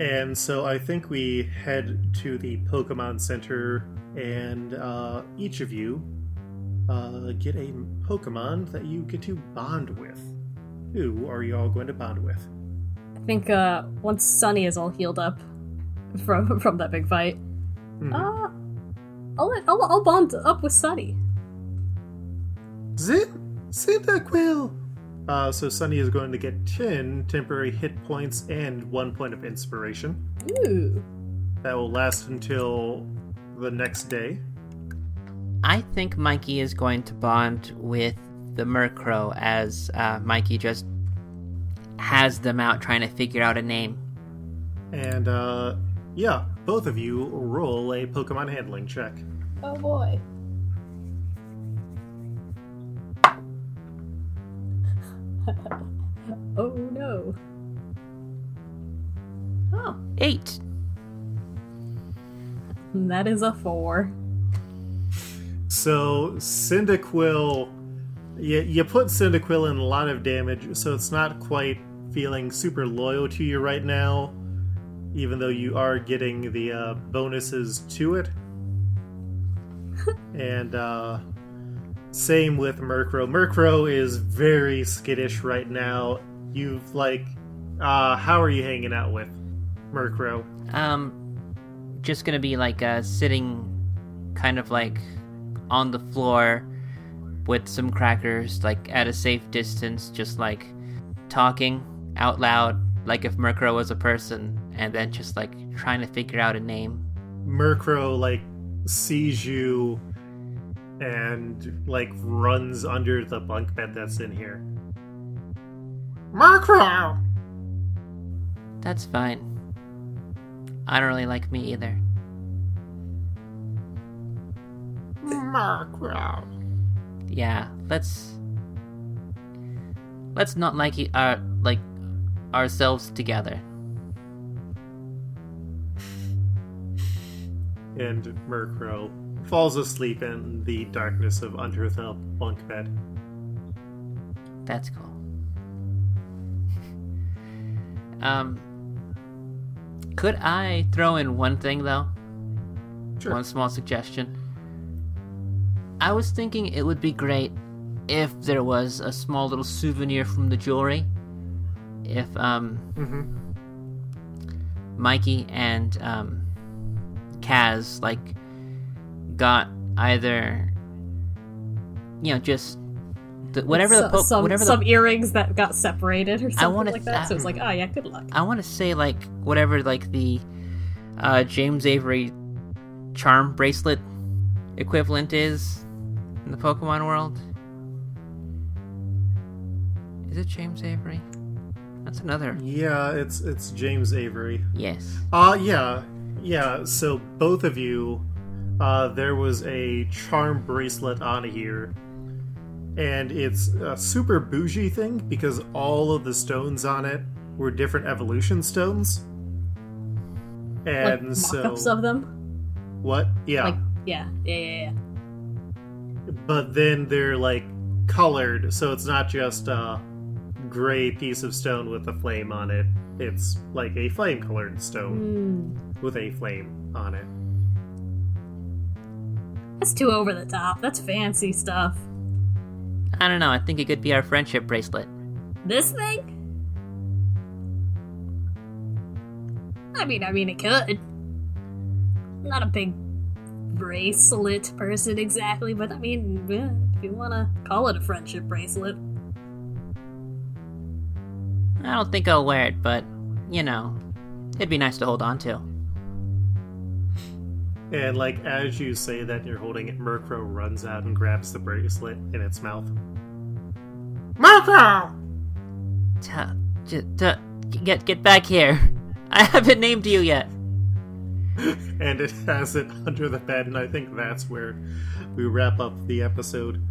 And so I think we head to the Pokemon Center, and uh, each of you uh, get a Pokemon that you get to bond with. Who are you all going to bond with? I think uh once Sunny is all healed up from from that big fight, Mhm. uh I'll, let, I'll I'll bond up with Sunny. Zin Cyndaquil! Uh, so Sunny is going to get 10 temporary hit points and 1 point of inspiration. Ooh. That will last until the next day. I think Mikey is going to bond with the Murkrow as uh, Mikey just has them out trying to figure out a name. And uh, yeah, both of you roll a Pokemon handling check. Oh boy. oh no. Oh, Eight. that is a four. So Cyndaquil, you, you put Cyndaquil in a lot of damage, so it's not quite feeling super loyal to you right now, even though you are getting the uh, bonuses to it. and uh, same with Murkrow. Murkrow is very skittish right now. You've like, uh, how are you hanging out with Murkrow? Um, just gonna be like uh, sitting kind of like on the floor with some crackers, like at a safe distance, just like talking out loud, like if Murkrow was a person, and then just like trying to figure out a name. Murkrow like sees you and like runs under the bunk bed that's in here. Murkrow! That's fine. I don't really like me either. Murkrow. Yeah, let's let's not like e- uh like ourselves together. And Murkrow falls asleep in the darkness of under the bunk bed. That's cool. um, could I throw in one thing though? Sure. One small suggestion. I was thinking it would be great if there was a small little souvenir from the jewelry. If um, Mm-hmm. Mikey and um, Kaz like got either you know just the, whatever the So- po- some whatever some the earrings that got separated or something wanna like that. th- so it's like, oh yeah, good luck. I want to say like whatever like the uh, James Avery charm bracelet equivalent is in the Pokemon world. Is it James Avery? That's another. Yeah, it's it's James Avery. Yes. Uh yeah. Yeah, so both of you uh there was a charm bracelet on here. And it's a super bougie thing because all of the stones on it were different evolution stones. Like And so mock-ups of them. what? Yeah. Like yeah, yeah, yeah, yeah. But then they're like colored, so it's not just a gray piece of stone with a flame on it. It's like a flame colored stone Hmm. with a flame on it. That's too over the top. That's fancy stuff. I don't know. I think it could be our friendship bracelet. This thing? I mean, I mean, it could. I'm not a big bracelet person exactly, but I mean, yeah, if you want to call it a friendship bracelet. I don't think I'll wear it, but you know, it'd be nice to hold on to. And like as you say that you're holding it, Murkrow runs out and grabs the bracelet in its mouth. Murkrow! T- j- t- get get back here. I haven't named you yet. and it has it under the bed, and I think that's where we wrap up the episode.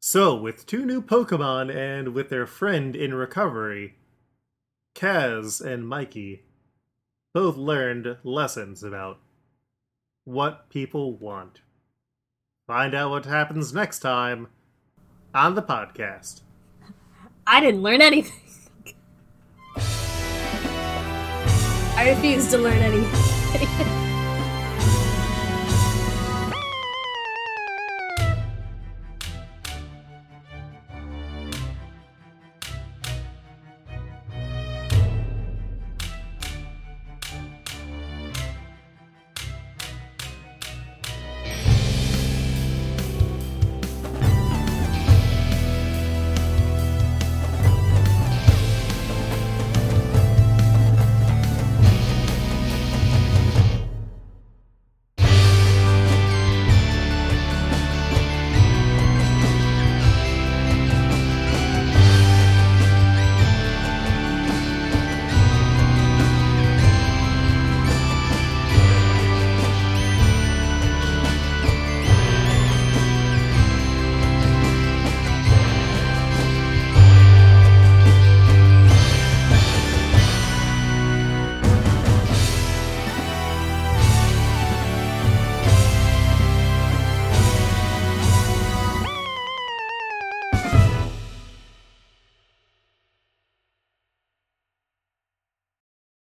So, with two new Pokemon and with their friend in recovery, Kaz and Mikey both learned lessons about what people want. Find out what happens next time on the podcast. I didn't learn anything. I refuse to learn anything. Bye.